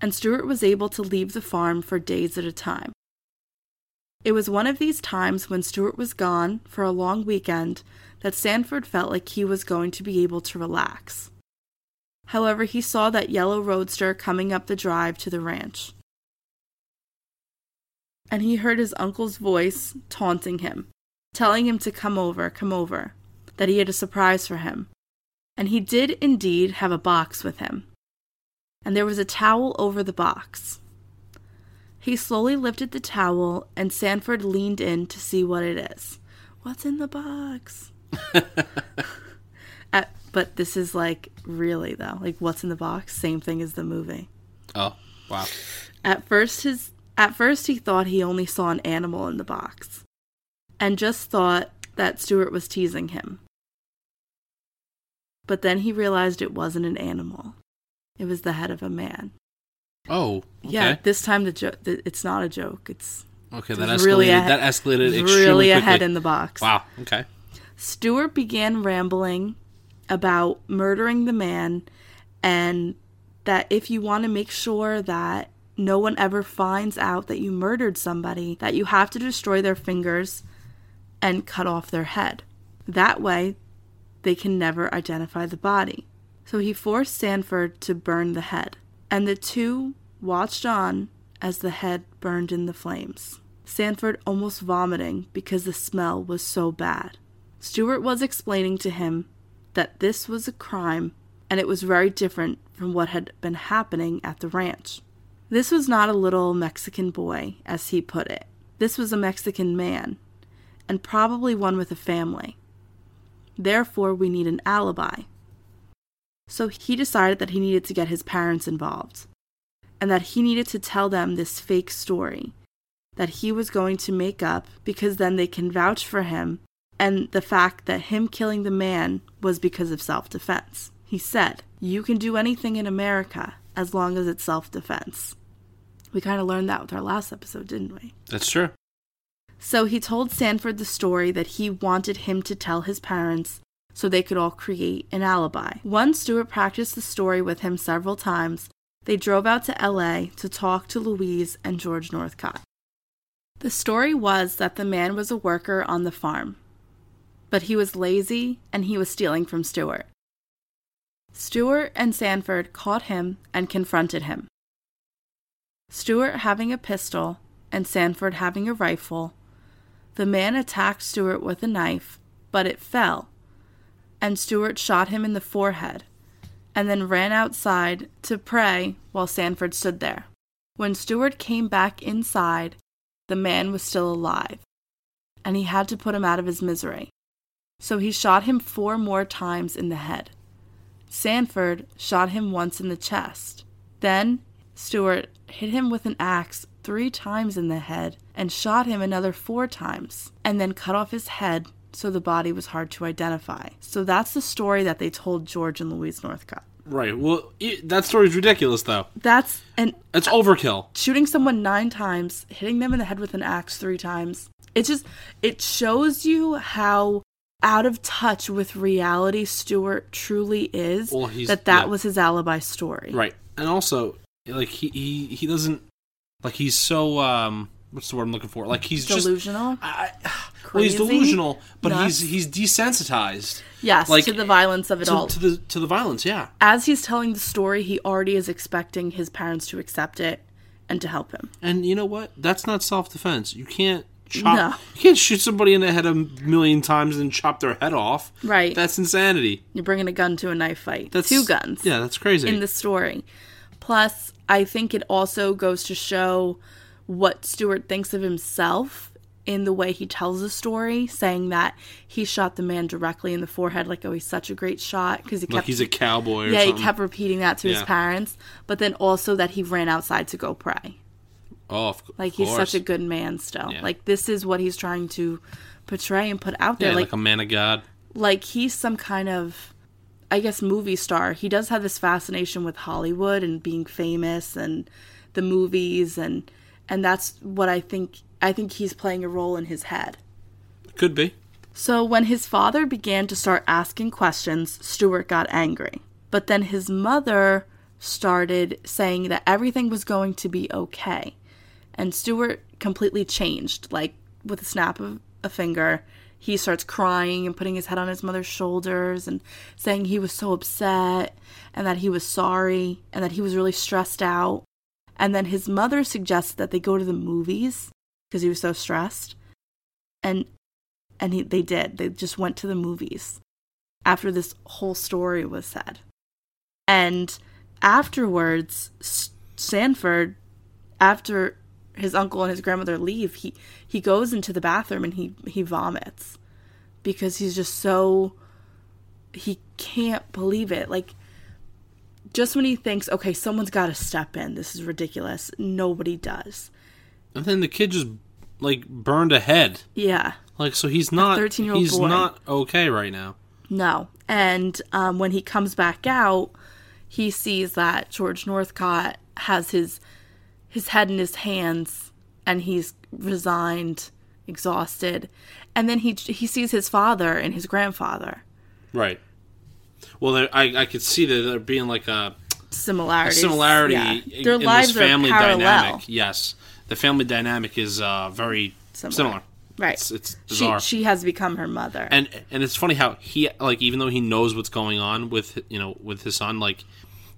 and Stewart was able to leave the farm for days at a time. It was one of these times when Stewart was gone for a long weekend that Sanford felt like he was going to be able to relax. However, he saw that yellow roadster coming up the drive to the ranch. And he heard his uncle's voice taunting him, telling him to come over, come over, that he had a surprise for him. And he did indeed have a box with him. And there was a towel over the box. He slowly lifted the towel, and Sanford leaned in to see what it is. What's in the box? At, but this is like really though, like what's in the box? Same thing as the movie. Oh, wow. At first his at first he thought he only saw an animal in the box and just thought that Stewart was teasing him. But then he realized it wasn't an animal. It was the head of a man. Oh, okay. Yeah, this time the joke it's not a joke. It's okay, that escalated. really a- that escalated extremely really a quickly. head in the box. Wow. Okay. Stewart began rambling about murdering the man and that if you want to make sure that no one ever finds out that you murdered somebody, that you have to destroy their fingers and cut off their head. That way, they can never identify the body. So he forced Sanford to burn the head, and the two watched on as the head burned in the flames. Sanford almost vomiting because the smell was so bad. Stewart was explaining to him that this was a crime and it was very different from what had been happening at the ranch. This was not a little Mexican boy, as he put it. This was a Mexican man, and probably one with a family. Therefore, we need an alibi. So he decided that he needed to get his parents involved, and that he needed to tell them this fake story that he was going to make up because then they can vouch for him and the fact that him killing the man was because of self defense. He said, You can do anything in America as long as it's self defense. We kind of learned that with our last episode, didn't we? That's true. So he told Sanford the story that he wanted him to tell his parents so they could all create an alibi. Once Stewart practiced the story with him several times, they drove out to LA to talk to Louise and George Northcott. The story was that the man was a worker on the farm, but he was lazy and he was stealing from Stewart. Stewart and Sanford caught him and confronted him. Stewart having a pistol and Sanford having a rifle, The man attacked Stewart with a knife, but it fell, and Stewart shot him in the forehead and then ran outside to pray while Sanford stood there. When Stewart came back inside, the man was still alive, and he had to put him out of his misery. So he shot him four more times in the head. Sanford shot him once in the chest. Then Stewart hit him with an axe three times in the head and shot him another four times, and then cut off his head so the body was hard to identify. So that's the story that they told George and Louise Northcott. Right. Well, it, that story's ridiculous, though. That's and It's overkill. shooting someone nine times, hitting them in the head with an axe three times. It just it shows you how out of touch with reality Stewart truly is. Well, he's- that that yeah. was his alibi story. Right. And also, like he he he doesn't like he's so um what's the word I'm looking for? Like he's just Delusional. I, well, he's delusional, but Nuts? he's he's desensitized. yes, like, to the violence of it to, all. to the to the violence. Yeah. As he's telling the story, he already is expecting his parents to accept it and to help him. And you know what? That's not self defense. You can't chop. No. You can't shoot somebody in the head a million times and chop their head off. Right. That's insanity. You're bringing a gun to a knife fight. That's Two guns. Yeah, that's crazy. in the story. Plus, I think it also goes to show what Stewart thinks of himself in the way he tells the story, saying that he shot the man directly in the forehead, like, oh, he's such a great shot because he like kept he's a cowboy. Or yeah, something. he kept repeating that to his parents, but then also that he ran outside to go pray. Oh, of, Like of he's course. such a good man still. Yeah. Like this is what he's trying to portray and put out there. yeah, like like a man of God. like he's some kind of I guess movie star. He does have this fascination with Hollywood and being famous and the movies and and that's what I think I think he's playing a role in his head. Could be. So when his father began to start asking questions, Stewart got angry. But then his mother started saying that everything was going to be okay. And Stewart completely changed, like with a snap of a finger. He starts crying and putting his head on his mother's shoulders and saying he was so upset and that he was sorry and that he was really stressed out. And then his mother suggested that they go to the movies because he was so stressed. And and he, they did. They just went to the movies after this whole story was said. And afterwards, Sanford, after his uncle and his grandmother leave, he he goes into the bathroom and he he vomits because he's just so he can't believe it. Like just when he thinks, okay, someone's got to step in. This is ridiculous. Nobody does. And then the kid just like burned a head. Yeah. Like so he's not 13-year-old he's boy. not okay right now. No. And um, when he comes back out, he sees that George Northcott has his his head in his hands and he's resigned, exhausted. And then he he sees his father and his grandfather. Right. Well, there, I I could see that there being like a, Similarities. similarity Yeah. in, Their in lives this family are parallel. dynamic. Yes, the family dynamic is uh, very Similar. similar. Right. It's, it's she bizarre. she has become her mother. and and it's funny how he like even though he knows what's going on with you know with his son like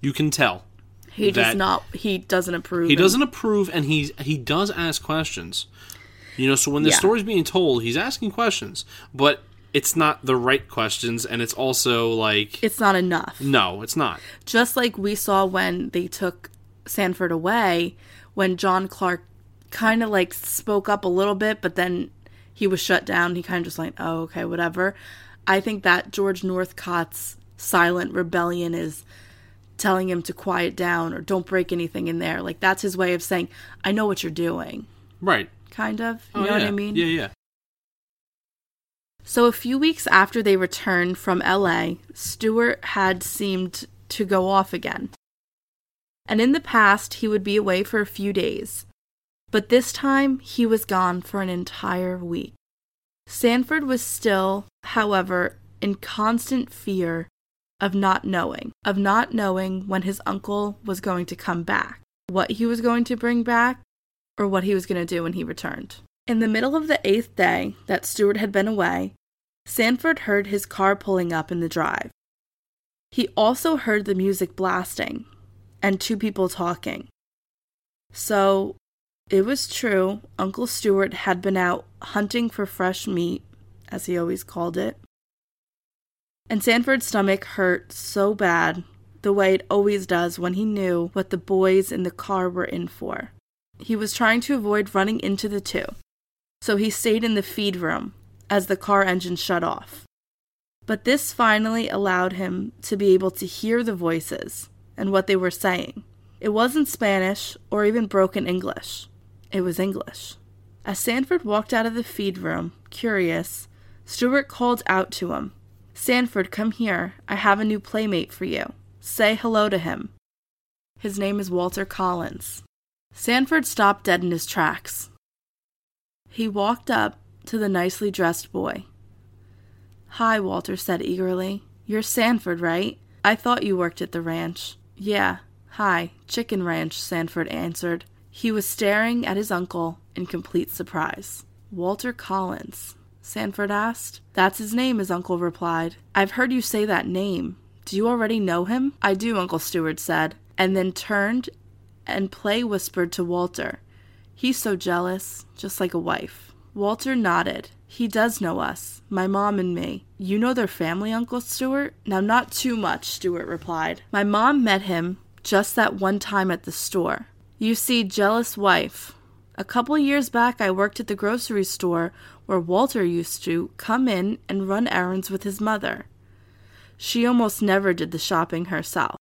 you can tell he does not he doesn't approve. he and- doesn't approve and he he does ask questions you know so when the Yeah. story's being told he's asking questions but it's not the right questions and it's also like It's not enough. no it's not just like we saw when they took Sanford away, when John Clark kind of like spoke up a little bit, but then he was shut down. He kind of just like, oh, okay, whatever. I think that George Northcott's silent rebellion is telling him to quiet down or don't break anything in there. Like that's his way of saying, I know what you're doing, right kind of. You Oh, know what. I mean? yeah yeah So, a few weeks after they returned from LA, Stewart had seemed to go off again. And in the past, he would be away for a few days. But this time, he was gone for an entire week. Sanford was still, however, in constant fear of not knowing, of not knowing when his uncle was going to come back, what he was going to bring back, or what he was going to do when he returned. In the middle of the eighth day that Stewart had been away, Sanford heard his car pulling up in the drive. He also heard the music blasting and two people talking. So, It was true, Uncle Stewart had been out hunting for fresh meat, as he always called it. And Sanford's stomach hurt so bad, the way it always does when he knew what the boys in the car were in for. He was trying to avoid running into the two, so he stayed in the feed room as the car engine shut off. But this finally allowed him to be able to hear the voices and what they were saying. It wasn't Spanish or even broken English, it was English. As Sanford walked out of the feed room, curious, Stewart called out to him Sanford, come here. I have a new playmate for you. Say hello to him. His name is Walter Collins. Sanford stopped dead in his tracks. He walked up to the nicely dressed boy. Hi, Walter said eagerly. You're Sanford, right? I thought you worked at the ranch. Yeah, hi, Chicken Ranch, Sanford answered. He was staring at his uncle in complete surprise. Walter Collins, Sanford asked. That's his name, his uncle replied. I've heard you say that name. Do you already know him? I do, Uncle Stewart said, and then turned and play whispered to Walter. He's so jealous, just like a wife. Walter nodded. He does know us, my mom and me. You know their family, Uncle Stewart? Now, not too much, Stewart replied. My mom met him just that one time at the store. You see, jealous wife. A couple years back, I worked at the grocery store where Walter used to come in and run errands with his mother. She almost never did the shopping herself.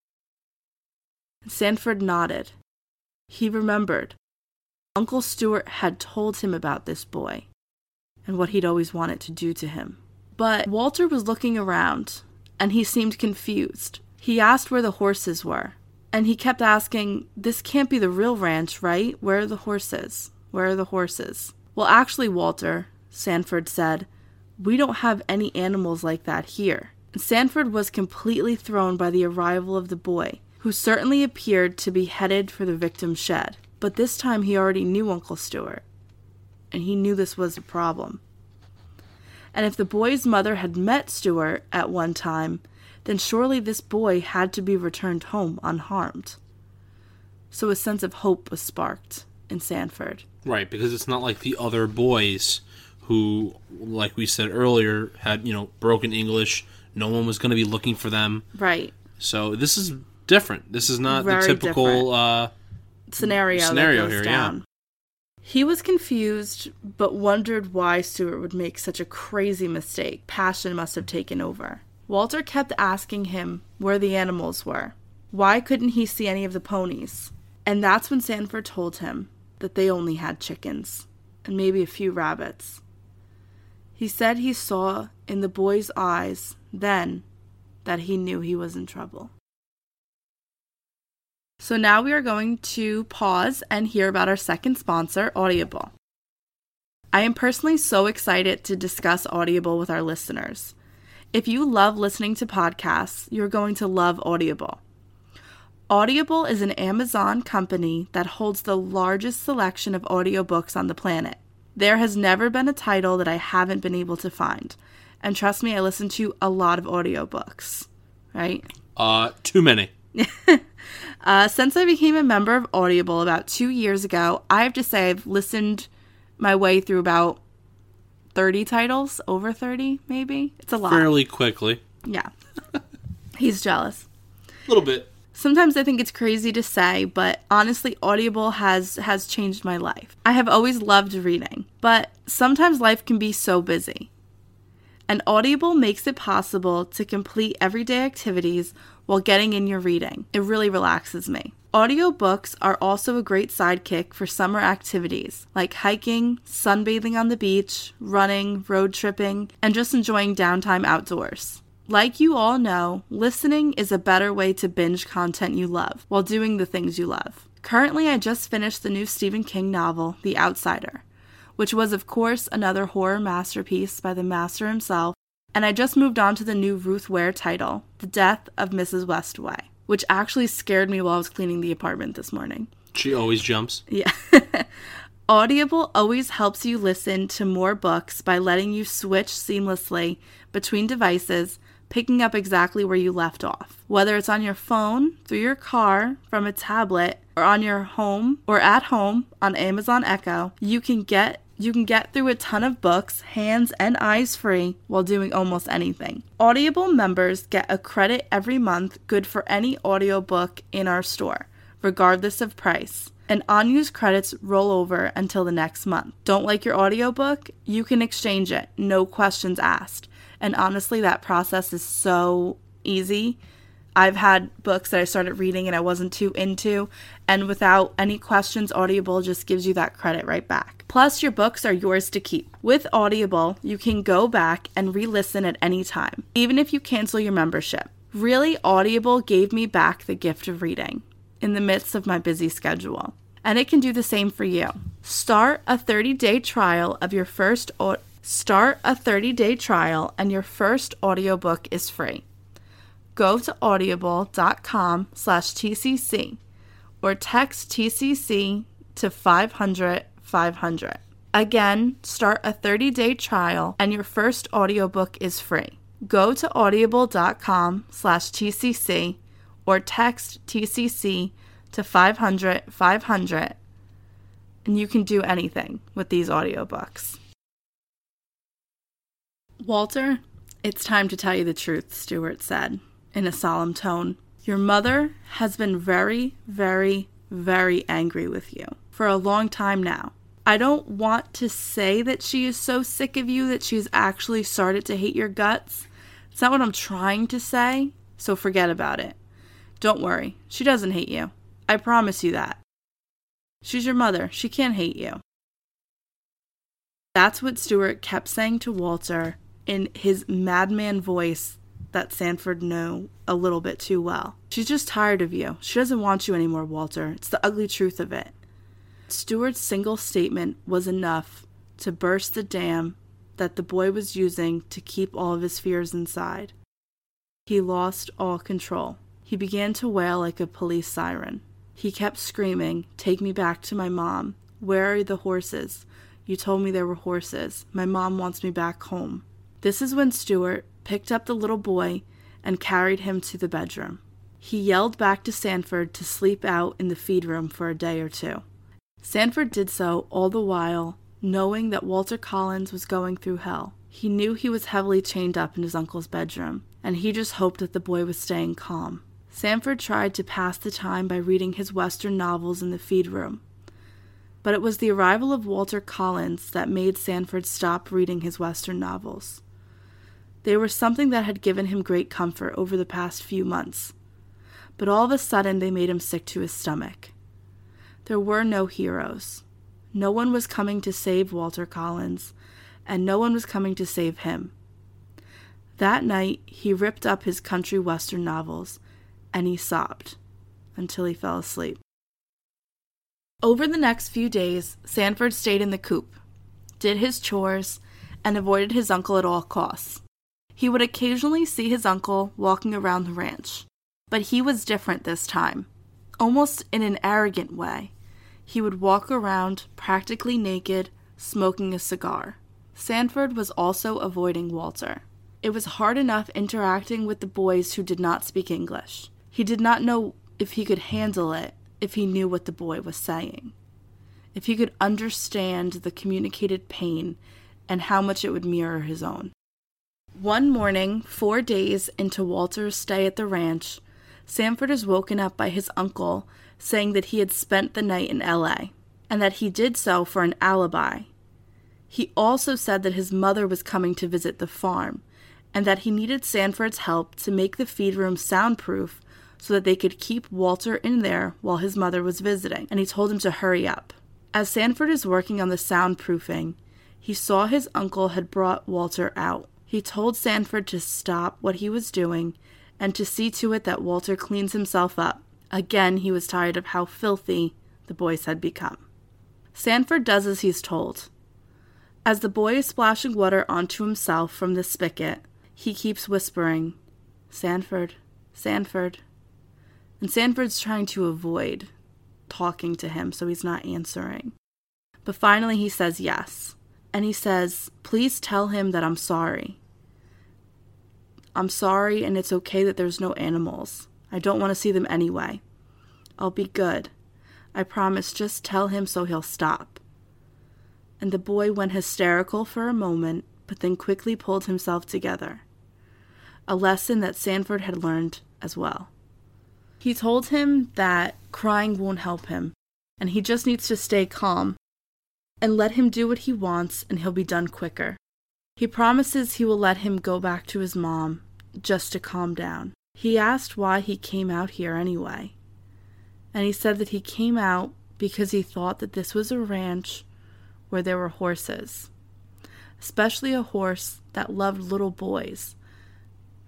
Sanford nodded. He remembered. Uncle Stewart had told him about this boy and what he'd always wanted to do to him. But Walter was looking around and he seemed confused. He asked where the horses were, and he kept asking, This can't be the real ranch, right? Where are the horses? Where are the horses? Well, actually, Walter, Sanford said, we don't have any animals like that here. Sanford was completely thrown by the arrival of the boy, who certainly appeared to be headed for the victim's shed. But this time he already knew Uncle Stewart, and he knew this was a problem. And if the boy's mother had met Stewart at one time, then surely this boy had to be returned home unharmed. So a sense of hope was sparked in Sanford. Right, because it's not like the other boys who, like we said earlier, had, you know, broken English. No one was going to be looking for them. Right. So this is different. This is not Very the typical uh, Scenario, Scenario here, yeah. down. He was confused, but wondered why Stewart would make such a crazy mistake. Passion must have taken over. Walter kept asking him where the animals were. Why couldn't he see any of the ponies? And that's when Sanford told him that they only had chickens and maybe a few rabbits. He said he saw in the boy's eyes then that he knew he was in trouble. So now we are going to pause and hear about our second sponsor, Audible. I am personally so excited to discuss Audible with our listeners. If you love listening to podcasts, you're going to love Audible. Audible is an Amazon company that holds the largest selection of audiobooks on the planet. There has never been a title that I haven't been able to find. And trust me, I listen to a lot of audiobooks, right? uh, too many. Uh, since I became a member of Audible about two years ago, I have to say I've listened my way through about 30 titles, over 30 maybe. It's a lot. Fairly quickly. Yeah. He's jealous. A little bit. Sometimes I think it's crazy to say, but honestly Audible has has changed my life. I have always loved reading, but sometimes life can be so busy. And Audible makes it possible to complete everyday activities while getting in your reading. It really relaxes me. Audiobooks are also a great sidekick for summer activities like hiking, sunbathing on the beach, running, road tripping, and just enjoying downtime outdoors. Like you all know, listening is a better way to binge content you love while doing the things you love. Currently, I just finished the new Stephen King novel, The Outsider, which was, of course, another horror masterpiece by the master himself, and I just moved on to the new Ruth Ware title, The Death of Mrs. Westaway, which actually scared me while I was cleaning the apartment this morning. She always jumps. Yeah. Audible always helps you listen to more books by letting you switch seamlessly between devices, picking up exactly where you left off. Whether it's on your phone, through your car, from a tablet, or on your home or at home on Amazon Echo, you can get you can get through a ton of books, hands and eyes free, while doing almost anything. Audible members get a credit every month good for any audiobook in our store, regardless of price. And unused credits roll over until the next month. Don't like your audiobook? You can exchange it, no questions asked. And honestly, that process is so easy. I've had books that I started reading and I wasn't too into, and without any questions, Audible just gives you that credit right back. Plus, your books are yours to keep. With Audible, you can go back and re listen at any time, even if you cancel your membership. Really, Audible gave me back the gift of reading in the midst of my busy schedule. And it can do the same for you. Start a 30-day trial of your first Start a 30-day trial and your first audiobook is free go to audible.com slash TCC or text TCC to 500 500. Again, start a 30-day trial and your first audiobook is free. Go to audible.com slash TCC or text TCC to 500 500 and you can do anything with these audiobooks. Walter, it's time to tell you the truth, Stewart said in a solemn tone. Your mother has been very, very, very angry with you for a long time now. I don't want to say that she is so sick of you that she's actually started to hate your guts. It's not what I'm trying to say, so forget about it. Don't worry, she doesn't hate you. I promise you that. She's your mother, she can't hate you. That's what Stewart kept saying to Walter in his madman voice that Sanford knew a little bit too well. She's just tired of you. She doesn't want you anymore, Walter. It's the ugly truth of it. Stewart's single statement was enough to burst the dam that the boy was using to keep all of his fears inside. He lost all control. He began to wail like a police siren. He kept screaming, Take me back to my mom. Where are the horses? You told me there were horses. My mom wants me back home. This is when Stewart picked up the little boy and carried him to the bedroom. He yelled back to Sanford to sleep out in the feed room for a day or two. Sanford did so all the while knowing that Walter Collins was going through hell. He knew he was heavily chained up in his uncle's bedroom, and he just hoped that the boy was staying calm. Sanford tried to pass the time by reading his Western novels in the feed room. But it was the arrival of Walter Collins that made Sanford stop reading his Western novels. They were something that had given him great comfort over the past few months. But all of a sudden, they made him sick to his stomach. There were no heroes. No one was coming to save Walter Collins, and no one was coming to save him. That night, he ripped up his country western novels, and he sobbed until he fell asleep. Over the next few days, Sanford stayed in the coop, did his chores, and avoided his uncle at all costs. He would occasionally see his uncle walking around the ranch, but he was different this time. Almost in an arrogant way, he would walk around practically naked, smoking a cigar. Sanford was also avoiding Walter. It was hard enough interacting with the boys who did not speak English. He did not know if he could handle it if he knew what the boy was saying. If he could understand the communicated pain and how much it would mirror his own. One morning, four days into Walter's stay at the ranch, Sanford is woken up by his uncle saying that he had spent the night in LA and that he did so for an alibi. He also said that his mother was coming to visit the farm and that he needed Sanford's help to make the feed room soundproof so that they could keep Walter in there while his mother was visiting, and he told him to hurry up. As Sanford is working on the soundproofing, he saw his uncle had brought Walter out. He told Sanford to stop what he was doing and to see to it that Walter cleans himself up. Again, he was tired of how filthy the boys had become. Sanford does as he's told. As the boy is splashing water onto himself from the spigot, he keeps whispering, Sanford, Sanford. And Sanford's trying to avoid talking to him, so he's not answering. But finally, he says yes and he says, Please tell him that I'm sorry. I'm sorry, and it's okay that there's no animals. I don't want to see them anyway. I'll be good. I promise, just tell him so he'll stop. And the boy went hysterical for a moment, but then quickly pulled himself together. A lesson that Sanford had learned as well. He told him that crying won't help him, and he just needs to stay calm and let him do what he wants, and he'll be done quicker. He promises he will let him go back to his mom just to calm down. He asked why he came out here anyway, and he said that he came out because he thought that this was a ranch where there were horses, especially a horse that loved little boys,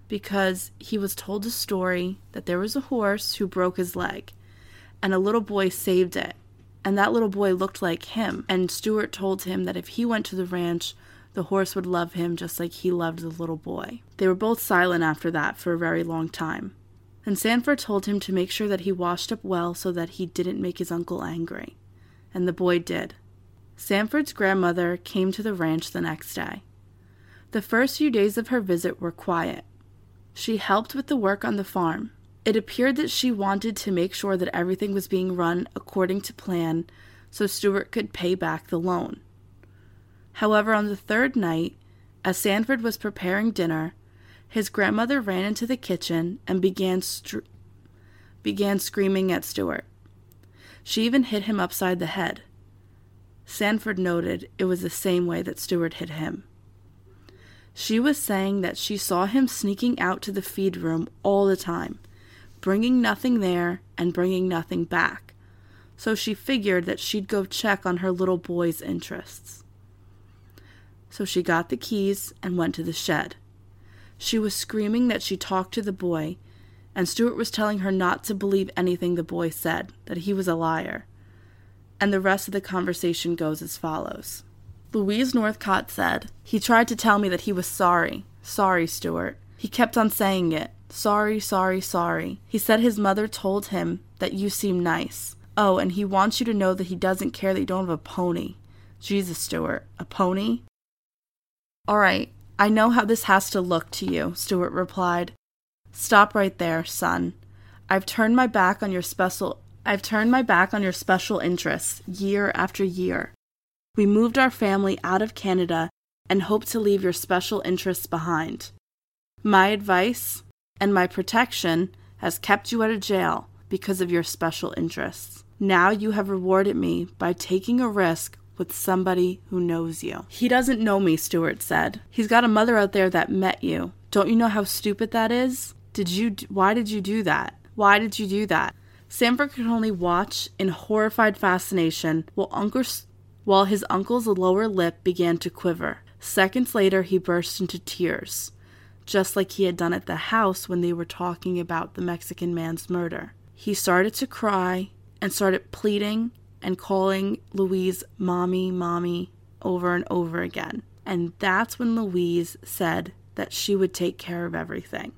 because he was told a story that there was a horse who broke his leg, and a little boy saved it, and that little boy looked like him, and Stewart told him that if he went to the ranch, the horse would love him just like he loved the little boy. They were both silent after that for a very long time. And Sanford told him to make sure that he washed up well so that he didn't make his uncle angry. And the boy did. Sanford's grandmother came to the ranch the next day. The first few days of her visit were quiet. She helped with the work on the farm. It appeared that she wanted to make sure that everything was being run according to plan so Stewart could pay back the loan. However, on the third night, as Sanford was preparing dinner, his grandmother ran into the kitchen and began str- began screaming at Stewart. She even hit him upside the head. Sanford noted it was the same way that Stewart hit him. She was saying that she saw him sneaking out to the feed room all the time, bringing nothing there and bringing nothing back, so she figured that she'd go check on her little boy's interests. So she got the keys and went to the shed. She was screaming that she talked to the boy, and Stewart was telling her not to believe anything the boy said, that he was a liar. And the rest of the conversation goes as follows. Louise Northcott said, He tried to tell me that he was sorry. Sorry, Stewart. He kept on saying it. Sorry, sorry, sorry. He said his mother told him that you seem nice. Oh, and he wants you to know that he doesn't care that you don't have a pony. Jesus, Stewart. A pony? All right, I know how this has to look to you, Stewart replied. Stop right there, son. I've turned my back on your special I've turned my back on your special interests year after year. We moved our family out of Canada and hope to leave your special interests behind. My advice and my protection has kept you out of jail because of your special interests. Now you have rewarded me by taking a risk with somebody who knows you. He doesn't know me, Stewart said. He's got a mother out there that met you. Don't you know how stupid that is? Did you why did you do that? Why did you do that? Sanford could only watch in horrified fascination while Uncle while his uncle's lower lip began to quiver. Seconds later, he burst into tears, just like he had done at the house when they were talking about the Mexican man's murder. He started to cry and started pleading and calling Louise mommy, mommy over and over again. And that's when Louise said that she would take care of everything.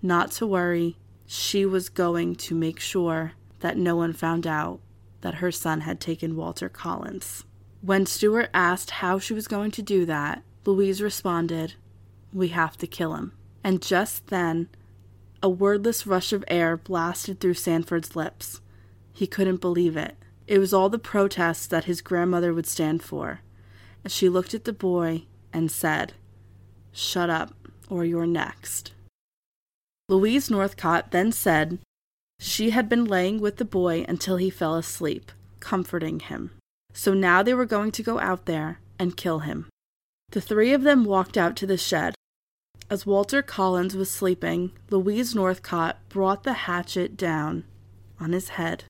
Not to worry, she was going to make sure that no one found out that her son had taken Walter Collins. When Stewart asked how she was going to do that, Louise responded, We have to kill him. And just then, a wordless rush of air blasted through Sanford's lips. He couldn't believe it. It was all the protest that his grandmother would stand for. And she looked at the boy and said, Shut up, or you're next. Louise Northcott then said she had been laying with the boy until he fell asleep, comforting him. So now they were going to go out there and kill him. The three of them walked out to the shed. As Walter Collins was sleeping, Louise Northcott brought the hatchet down on his head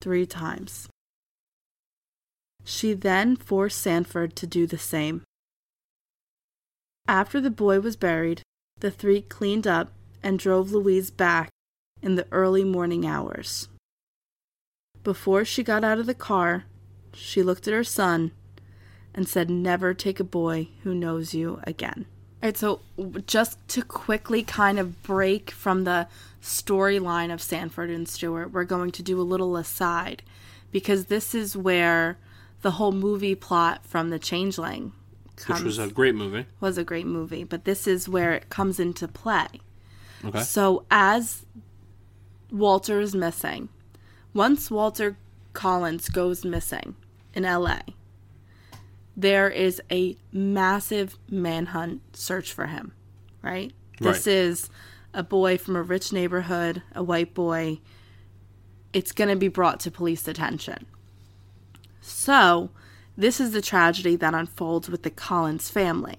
three times. She then forced Sanford to do the same. After the boy was buried, the three cleaned up and drove Louise back in the early morning hours. Before she got out of the car, she looked at her son and said, Never take a boy who knows you again. All right, so just to quickly kind of break from the storyline of Sanford and Stewart, we're going to do a little aside because this is where the whole movie plot from The Changeling comes, which was a great movie. Was a great movie, but this is where it comes into play. Okay. So as Walter is missing, once Walter Collins goes missing in LA, there is a massive manhunt search for him, right? This is a boy from a rich neighborhood, a white boy. It's going to be brought to police attention. So, this is the tragedy that unfolds with the Collins family.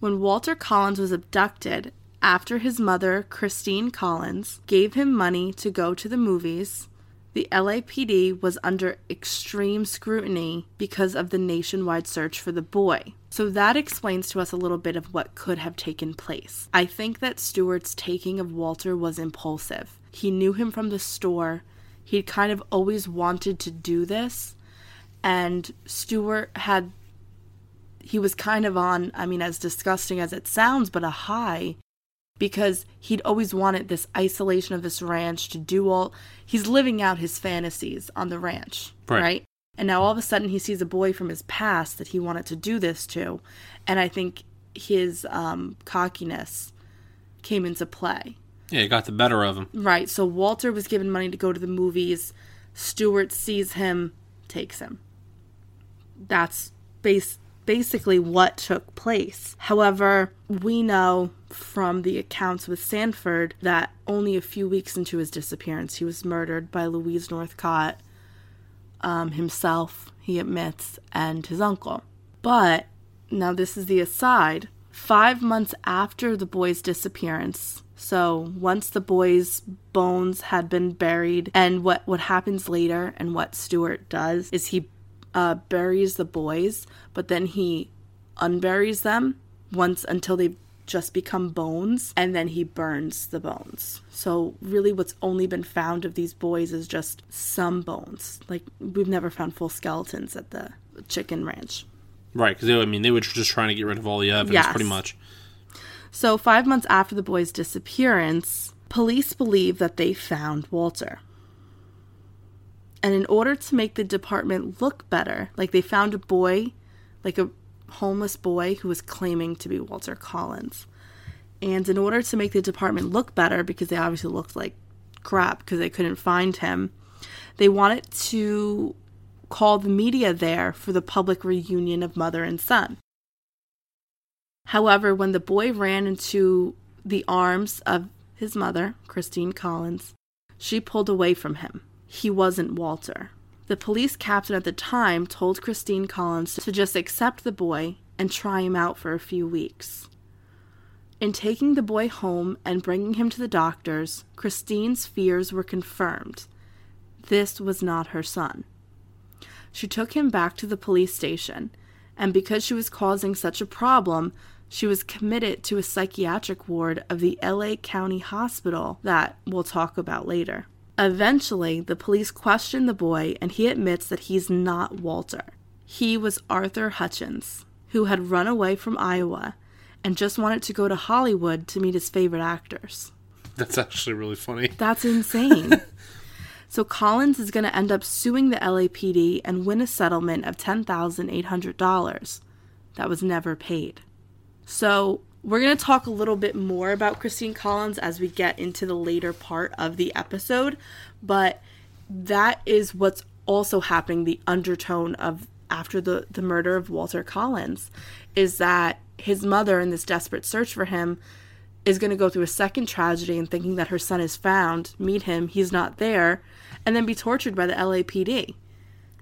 When Walter Collins was abducted, after his mother, Christine Collins, gave him money to go to the movies, the LAPD was under extreme scrutiny because of the nationwide search for the boy. So that explains to us a little bit of what could have taken place. I think that Stewart's taking of Walter was impulsive. He knew him from the store. He'd kind of always wanted to do this. And Stewart had he was kind of on, I mean, as disgusting as it sounds, but a high because he'd always wanted this isolation of this ranch to do all. He's living out his fantasies on the ranch, Right. right? And now all of a sudden he sees a boy from his past that he wanted to do this to. And I think his um, cockiness came into play. Yeah, it got the better of him. Right. So Walter was given money to go to the movies. Stewart sees him, takes him. That's base basically what took place. However, we know from the accounts with Sanford that only a few weeks into his disappearance, he was murdered by Louise Northcott um, himself, he admits, and his uncle. But now this is the aside. Five months after the boy's disappearance, so once the boy's bones had been buried, and what what happens later, and what Stewart does is he uh, buries the boys, but then he unburies them once until they just become bones, and then he burns the bones. So really, what's only been found of these boys is just some bones. Like we've never found full skeletons at the chicken ranch. Right, because I mean, they were just trying to get rid of all the evidence, Yes. pretty much. So, five months after the boy's disappearance, police believe that they found Walter. And in order to make the department look better, like they found a boy, like a homeless boy who was claiming to be Walter Collins. And in order to make the department look better, because they obviously looked like crap because they couldn't find him, they wanted to call the media there for the public reunion of mother and son. However, when the boy ran into the arms of his mother, Christine Collins, she pulled away from him. He wasn't Walter. The police captain at the time told Christine Collins to just accept the boy and try him out for a few weeks. In taking the boy home and bringing him to the doctors, Christine's fears were confirmed. This was not her son. She took him back to the police station, and because she was causing such a problem, she was committed to a psychiatric ward of the LA County Hospital that we'll talk about later. Eventually, the police question the boy, and he admits that he's not Walter. He was Arthur Hutchens, who had run away from Iowa and just wanted to go to Hollywood to meet his favorite actors. That's actually really funny. That's insane. so Collins is going to end up suing the LAPD and win a settlement of $10,800 that was never paid. So we're going to talk a little bit more about Christine Collins as we get into the later part of the episode, but that is what's also happening the undertone of after the the murder of Walter Collins is that his mother in this desperate search for him is going to go through a second tragedy and thinking that her son is found, meet him, he's not there, and then be tortured by the LAPD.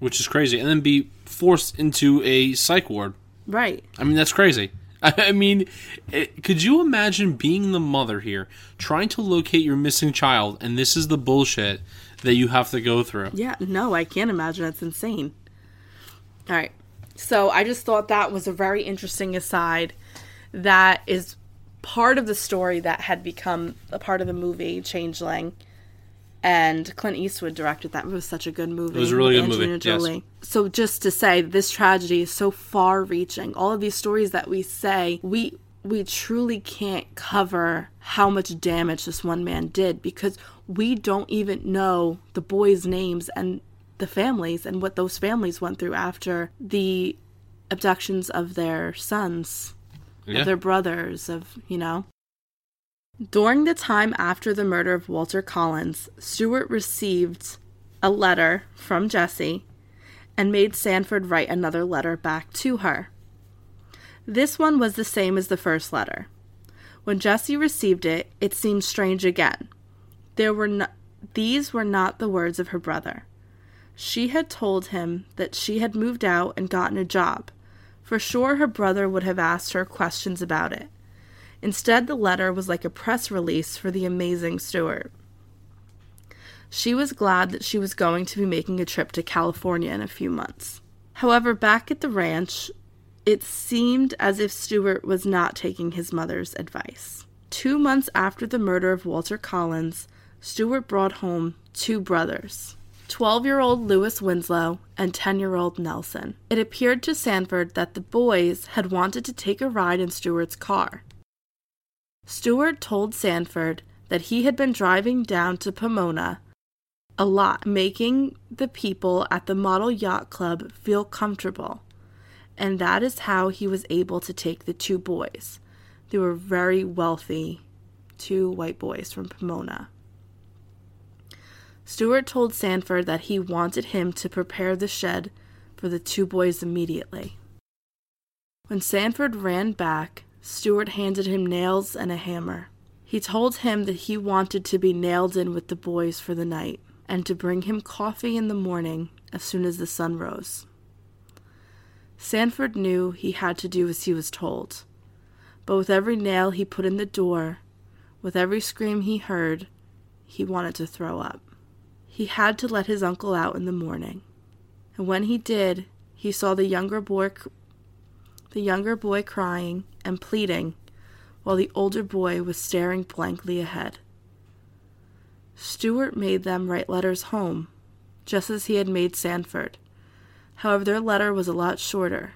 Which is crazy. And then be forced into a psych ward. Right. I mean, that's crazy. I mean, eh, could you imagine being the mother here, trying to locate your missing child, and this is the bullshit that you have to go through? Yeah, no, I can't imagine. It's insane. All right. So I just thought that was a very interesting aside that is part of the story that had become a part of the movie Changeling. And Clint Eastwood directed that. It was such a good movie. It was a really good movie, Angelina yes. So just to say, this tragedy is so far reaching. All of these stories that we say, we we truly can't cover how much damage this one man did because we don't even know the boys' names and the families and what those families went through after the abductions of their sons, Yeah. of their brothers, of, you know. During the time after the murder of Walter Collins, Stewart received a letter from Jessie and made Sanford write another letter back to her. This one was the same as the first letter. When Jessie received it, it seemed strange again. There were no- these were not the words of her brother. She had told him that she had moved out and gotten a job. For sure, her brother would have asked her questions about it. Instead, the letter was like a press release for the amazing Stewart. She was glad that she was going to be making a trip to California in a few months. However, back at the ranch, it seemed as if Stewart was not taking his mother's advice. Two months after the murder of Walter Collins, Stewart brought home two brothers 12 year old Lewis Winslow and 10 year old Nelson. It appeared to Sanford that the boys had wanted to take a ride in Stewart's car. Stewart told Sanford that he had been driving down to Pomona a lot, making the people at the Model Yacht Club feel comfortable. And that is how he was able to take the two boys. They were very wealthy, two white boys from Pomona. Stewart told Sanford that he wanted him to prepare the shed for the two boys immediately. When Sanford ran back, Stewart handed him nails and a hammer. He told him that he wanted to be nailed in with the boys for the night and to bring him coffee in the morning as soon as the sun rose. Sanford knew he had to do as he was told, but with every nail he put in the door, with every scream he heard, he wanted to throw up. He had to let his uncle out in the morning, and when he did, he saw the younger boy the younger boy crying and pleading while the older boy was staring blankly ahead. Stewart made them write letters home, just as he had made Sanford. However, their letter was a lot shorter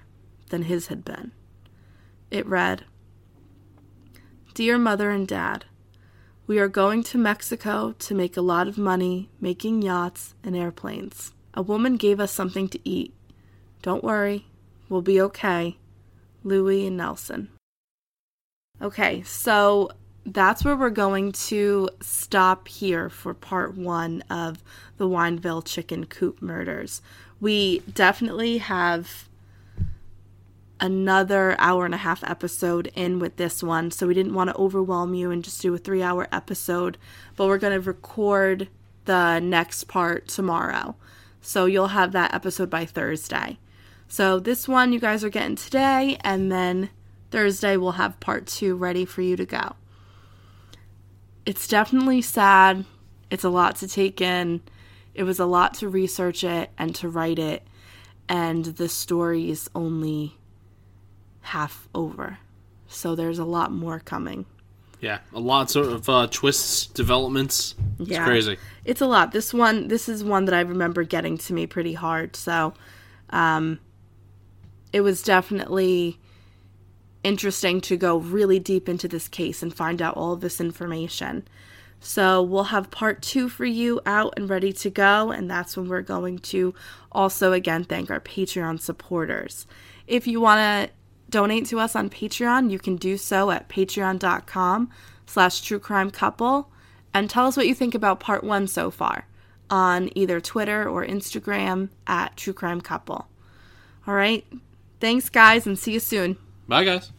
than his had been. It read Dear Mother and Dad, we are going to Mexico to make a lot of money making yachts and airplanes. A woman gave us something to eat. Don't worry, we'll be okay. Louie and Nelson. Okay, so that's where we're going to stop here for part one of the Wineville chicken coop murders. We definitely have another hour and a half episode in with this one, so we didn't want to overwhelm you and just do a three hour episode, but we're going to record the next part tomorrow. So you'll have that episode by Thursday. So this one you guys are getting today, and then Thursday we'll have part two ready for you to go. It's definitely sad. It's a lot to take in. It was a lot to research it and to write it, and the story is only half over. So there's a lot more coming. Yeah, a lot of uh, twists, developments. It's Yeah. crazy. It's a lot. This one, this is one that I remember getting to me pretty hard. So, um, it was definitely interesting to go really deep into this case and find out all this information. So, we'll have part two for you out and ready to go. And that's when we're going to also again thank our Patreon supporters. If you want to donate to us on Patreon, you can do so at patreon.com slash true crime couple and tell us what you think about part one so far on either Twitter or Instagram at True Crime Couple. All right. Thanks, guys, and see you soon. Bye, guys.